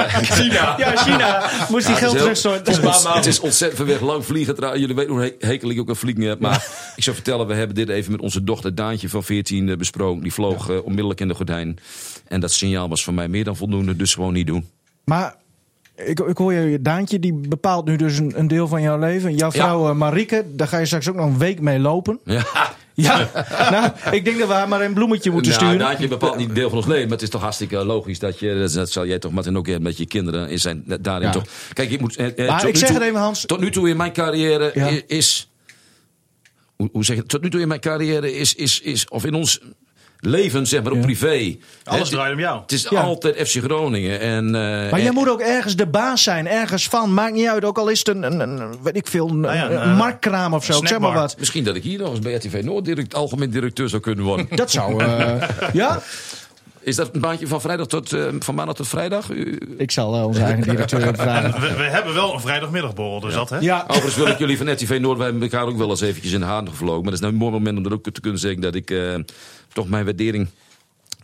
China. Ja, China. Moest die Ja, geld het is heel- terugstorten? Het is, ont- het is ontzettend ver weg, lang vliegen. Jullie weten hoe he- hekel ik ook aan vliegen heb. Maar ik zou vertellen, we hebben dit even met onze dochter Daantje van 14 eh, besproken. Die vloog onmiddellijk in de gordijn. En dat signaal was voor mij meer dan voldoende. Dus gewoon niet doen. Maar ik, ik hoor je, Daantje, die bepaalt nu dus een, een deel van jouw leven. Jouw vrouw eh, Marieke, daar ga je straks ook nog een week mee lopen. Ja. Ja, nou, ik denk dat we haar maar een bloemetje moeten Nou, sturen. Daantje bepaalt niet deel van ons leven. Maar het is toch hartstikke logisch dat je... Dat, zal jij toch, Martin, ook eh, met je kinderen is zijn daarin Ja. toch... Kijk, je moet... eh, eh, Maar ik zeg toe- het even, Hans. Tot nu toe in mijn carrière Ja. is. Hoe, hoe zeg je het? Tot nu toe in mijn carrière is. is, is of in ons leven, zeg maar, Ja. privé. Alles draait om jou. Het is Ja. altijd FC Groningen. En, eh, Maar jij moet ook ergens de baas zijn, ergens van. Maakt niet uit, ook al is het een, een, een weet ik veel, een, Nou ja, een, een, eh, marktkraam of zo. zeg maar wat. Misschien dat ik hier nog eens bij RTV Noord direct, algemeen directeur zou kunnen worden. Dat zou... eh, ja? is dat een baantje van, vrijdag tot, eh, van maandag tot vrijdag? U- Ik zal eh, onze eigen directeur vragen. We, we hebben wel een vrijdagmiddagborrel, dus dat hè? Ja, Overigens wil ik jullie van RTV Noord, wij hebben elkaar ook wel eens eventjes in de haren gevlogen. Maar dat is nou een mooi moment om er ook te kunnen zeggen dat ik eh, toch mijn waardering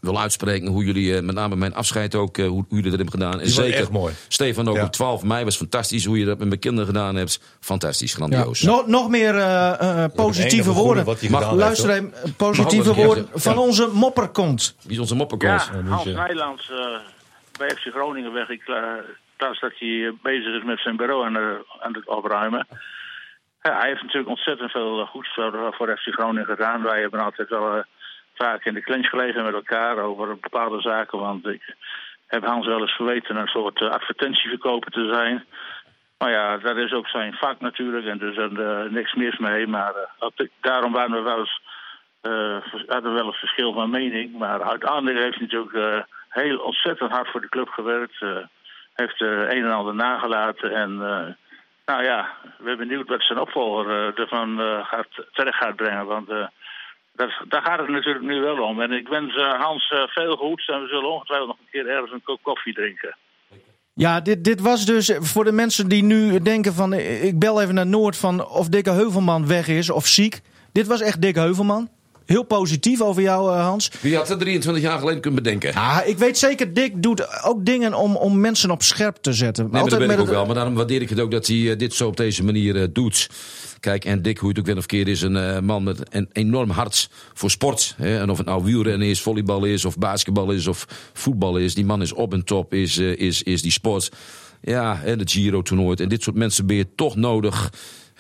wil uitspreken. Hoe jullie, eh, met name mijn afscheid ook, eh, hoe, hoe jullie dat hebben gedaan. En zeker, echt mooi. Stefan ook Ja. op 12 mei was fantastisch. Hoe je dat met mijn kinderen gedaan hebt, fantastisch, ja. grandioos. Nog, nog meer eh, positieve woorden. Mag- Luister even, positieve woorden van onze mopperkont. Wie is onze mopperkans? Ja, Hans Nijlands eh, bij FC Groningen weg. Ik las dat hij bezig is met zijn bureau aan, aan het opruimen. Ja, hij heeft natuurlijk ontzettend veel goeds voor, voor FC Groningen gedaan. Wij hebben altijd wel eh, in de clinch gelegen met elkaar over bepaalde zaken. Want ik heb Hans wel eens verweten een soort eh, advertentieverkoper te zijn. Maar ja, dat is ook zijn vak natuurlijk en dus er eh, niks mis mee. Maar eh, daarom waren we wel eens hadden we wel een verschil van mening. Maar uiteindelijk heeft hij natuurlijk heel ontzettend hard voor de club gewerkt. heeft een en ander nagelaten. En nou ja, we zijn benieuwd wat zijn opvolger ervan gaat, terecht gaat brengen. Want dat, daar gaat het natuurlijk nu wel om. En ik wens eh, Hans eh, veel goeds. En we zullen ongetwijfeld nog een keer ergens een kop koffie drinken. Ja, dit, dit was dus voor de mensen die nu denken van... eh, ik bel even naar Noord van of Dikke Heuvelman weg is of ziek. Dit was echt Dikke Heuvelman. Heel positief over jou, eh, Hans. Wie had dat 23 jaar geleden kunnen bedenken? Ja, ik weet zeker, Dick doet ook dingen om, om mensen op scherp te zetten. Nee, dat ben ik ook het- wel. Maar daarom waardeer ik het ook dat hij eh, dit zo op deze manier eh, doet. Kijk, en Dick, hoe je het ook weer of keer is, een man met een enorm hart voor sport. Hè? En of het nou wielrennen is, volleybal is, of basketbal is, of voetbal is. Die man is op en top, is, is, is die sport. Ja, hè, de Giro-toernooi. En dit soort mensen ben je toch nodig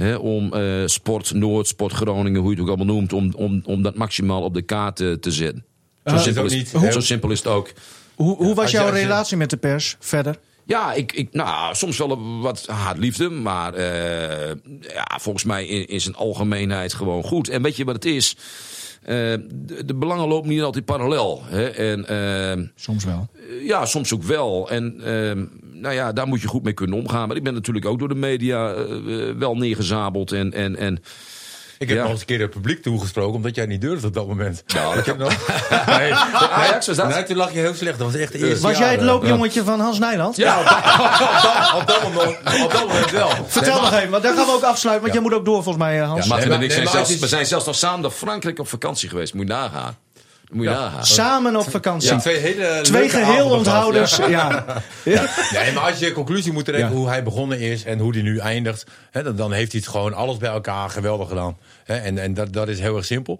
hè, om eh, sport Noord, sport Groningen, hoe je het ook allemaal noemt, om, om, om dat maximaal op de kaart eh, te zetten. Zo, is simpel is, niet, zo simpel is het ook. Hoe, hoe was jouw relatie met de pers verder? Ja, ik, ik, nou, soms wel wat haatliefde, maar eh, ja, volgens mij in, in zijn algemeenheid gewoon goed. En weet je wat het is? Eh, de, de belangen lopen niet altijd parallel. Hè? En, Soms wel. ja, soms ook wel. En ehm, nou ja, daar moet je goed mee kunnen omgaan. Maar ik ben natuurlijk ook door de media eh, eh, wel neergezabeld. En, en, en Ik heb Ja. nog eens een keer het publiek toegesproken, omdat jij niet durfde op dat moment. Ja, ik heb nog. Nee, Ajax was dat? nee, toen lag je heel slecht. Dat was echt de eerste Was jij het loopjongetje van Hans Nijland? ja, Op dat, op, dat moment, op dat moment wel. Vertel nog even, want daar gaan we ook afsluiten. Want jij moet ook door volgens mij, eh, Hans. Nee, en ik maar- zijn nee, maar zelfs, we zijn zelfs nog samen naar Frankrijk op vakantie geweest. Moet je nagaan. Moet je nagaan. Samen op vakantie. Ja, twee hele Twee geheel onthouders. Ja. Nee, maar als je conclusie moet trekken Ja. hoe hij begonnen is en hoe hij nu eindigt, hè, dan, dan heeft hij het gewoon alles bij elkaar geweldig gedaan. Hè, en en dat, dat is heel erg simpel.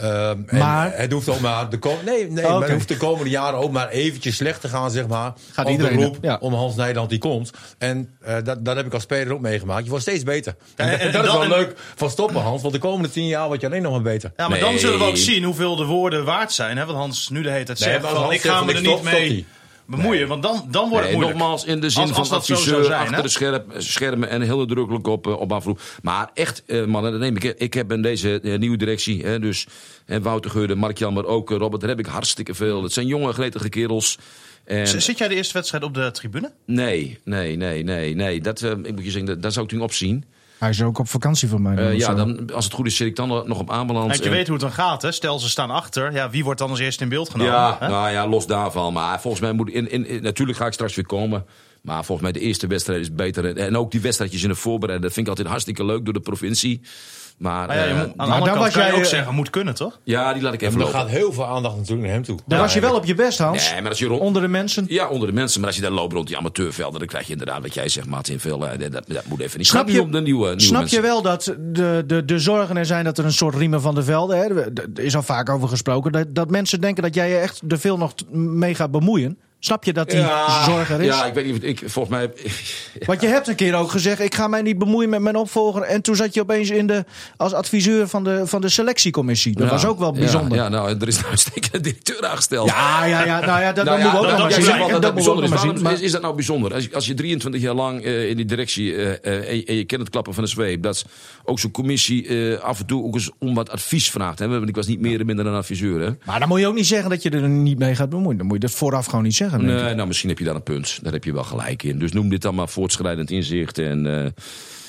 Ehm, en Maar- het hoeft ook maar de kom nee, nee, Oh, maar oké. het hoeft de komende jaren ook maar eventjes slecht te gaan, zeg maar. Gaat Op iedereen, de roep ja. om Hans Nijland die komt. En eh, dat, dat heb ik als speler ook meegemaakt. Je wordt steeds beter. En, en- en en dat is wel en- leuk van stoppen, Hans. Want de komende tien jaar word je alleen nog maar beter. Ja, maar dan zullen we ook zien hoeveel de woorden waard zijn. Hè? Want Hans nu de hele tijd Nee, zegt van, ik ga me er niet mee bemoeien. Want dan, dan wordt het moeilijk. nogmaals, in de zin Als- van als adviseur, zijn, achter de scherp, schermen en heel nadrukkelijk op, eh, op afroep. Maar echt, eh, mannen, dat neem ik. Ik heb in deze eh, nieuwe directie, hè, dus en Wouter Geurde, Mark Jan, maar ook Robert, daar heb ik hartstikke veel. Het zijn jonge, gretige kerels. En, Zit jij de eerste wedstrijd op de tribune? nee, nee, nee, nee, nee. Dat, ik moet je zeggen, daar zou ik toen opzien. Hij is ook op vakantie van mij. Eh, ja, dan, als het goed is, zit ik dan nog op aanbeland. Want je En- weet hoe het dan gaat. Hè? Stel, ze staan achter. Ja, wie wordt dan als eerste in beeld genomen? Ja, hè? nou ja, los daarvan. Maar volgens mij moet. In, in, in- natuurlijk ga ik straks weer komen. Maar volgens mij de eerste wedstrijd is beter. En ook die wedstrijdjes in de voorbereiding. Dat vind ik altijd hartstikke leuk door de provincie. Maar, Maar ja, je eh, moet- aan de dan andere kant was kan je jij, ook eh, zeggen, moet kunnen toch? ja, die laat ik even Maar er lopen. gaat heel veel aandacht natuurlijk naar hem toe. Daar was je wel op je best, Hans. Nee, maar als je rond, Onder de mensen. ja, onder de mensen. Maar als je daar loopt rond die amateurvelden, dan krijg je inderdaad wat jij zegt, Martin. Veel, eh, dat, dat moet even niet. Snap je de nieuwe, nieuwe Snap mensen. je wel dat de, de, de zorgen er zijn dat er een soort riemen van de velden... Hè, er is al vaak over gesproken... Dat, dat mensen denken dat jij je echt er veel nog mee gaat bemoeien. Snap je dat die zorg er is? Ja, ik weet niet. Ik, volgens mij. Want je hebt een keer ook gezegd... ik ga mij niet bemoeien met mijn opvolger. En toen zat je opeens in de, als adviseur van de, van de selectiecommissie. Dat Ja, was ook wel bijzonder. Ja, Ja, ja nou, er is nou een directeur aangesteld. ja, ja. Nou ja, dat, Nou dat ja, we ook nog maar zien. dat- En bijzonder is. Waarom. Maar- is, is dat nou bijzonder? Als je, als je 23 jaar lang eh, in die directie eh, eh, en, je- en je kent het klappen van de zweep, dat ook zo'n commissie eh, af en toe ook eens om wat advies vraagt. Hè? Want ik was niet meer en minder een adviseur. Hè? Maar dan moet je ook niet zeggen dat je er niet mee gaat bemoeien. Dan moet je dat vooraf gewoon niet zeggen. Nee, nou, misschien heb je daar een punt. Daar heb je wel gelijk in. Dus noem dit dan maar voortschrijdend inzicht. En, eh,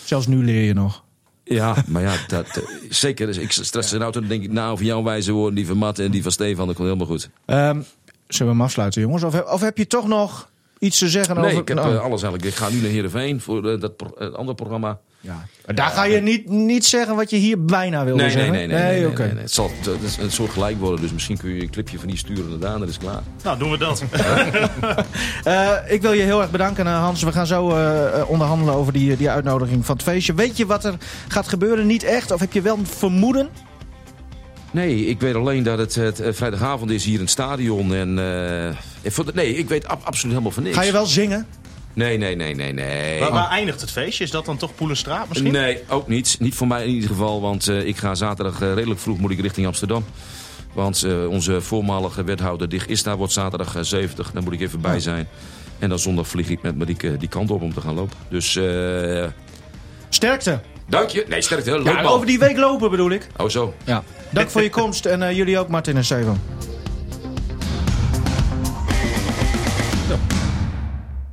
Zelfs nu leer je nog. ja, maar ja, dat, eh, zeker. Dus ik stress in auto, dan denk ik na over jouw wijze woorden, die van Matt en die van Stefan. Dat komt helemaal goed. Ehm, zullen we hem afsluiten, jongens? Of heb je toch nog iets te zeggen Nee, over... ik heb nou, eh, alles eigenlijk. Ik ga nu naar Heerenveen voor eh, dat pro- eh, andere programma. ja. Maar Daar ga je niet, niet zeggen wat je hier bijna wilde Nee, nee, zeggen. nee. nee, nee, nee, nee, nee. Het zal een soort gelijk worden. Dus misschien kun je een clipje van die sturen naar Daan. Dat is klaar. Nou, doen we dat. Eh, ik wil je heel erg bedanken, Hans. We gaan zo onderhandelen over die, die uitnodiging van het feestje. Weet je wat er gaat gebeuren? Niet echt? Of heb je wel een vermoeden? Nee, ik weet alleen dat het, het eh, vrijdagavond is hier in het stadion. En, eh, ik vond het- nee, ik weet ab- absoluut helemaal van niks. Ga je wel zingen? Nee, nee, nee, nee, nee. waar, waar eindigt het feestje? Is dat dan toch Poelenstraat misschien? Nee, ook niet. Niet voor mij in ieder geval. Want eh, ik ga zaterdag redelijk vroeg moet ik richting Amsterdam. Want eh, onze voormalige wethouder Dig Ista wordt zaterdag eh, 70. Daar moet ik even bij zijn. En dan zondag vlieg ik met Marieke die kant op om te gaan lopen. Dus eh Sterkte. dank je. Nee, sterkte. Ja, man. over die week lopen bedoel ik. Oh zo. Ja. Dank voor je komst en eh, jullie ook, Martin en Steven.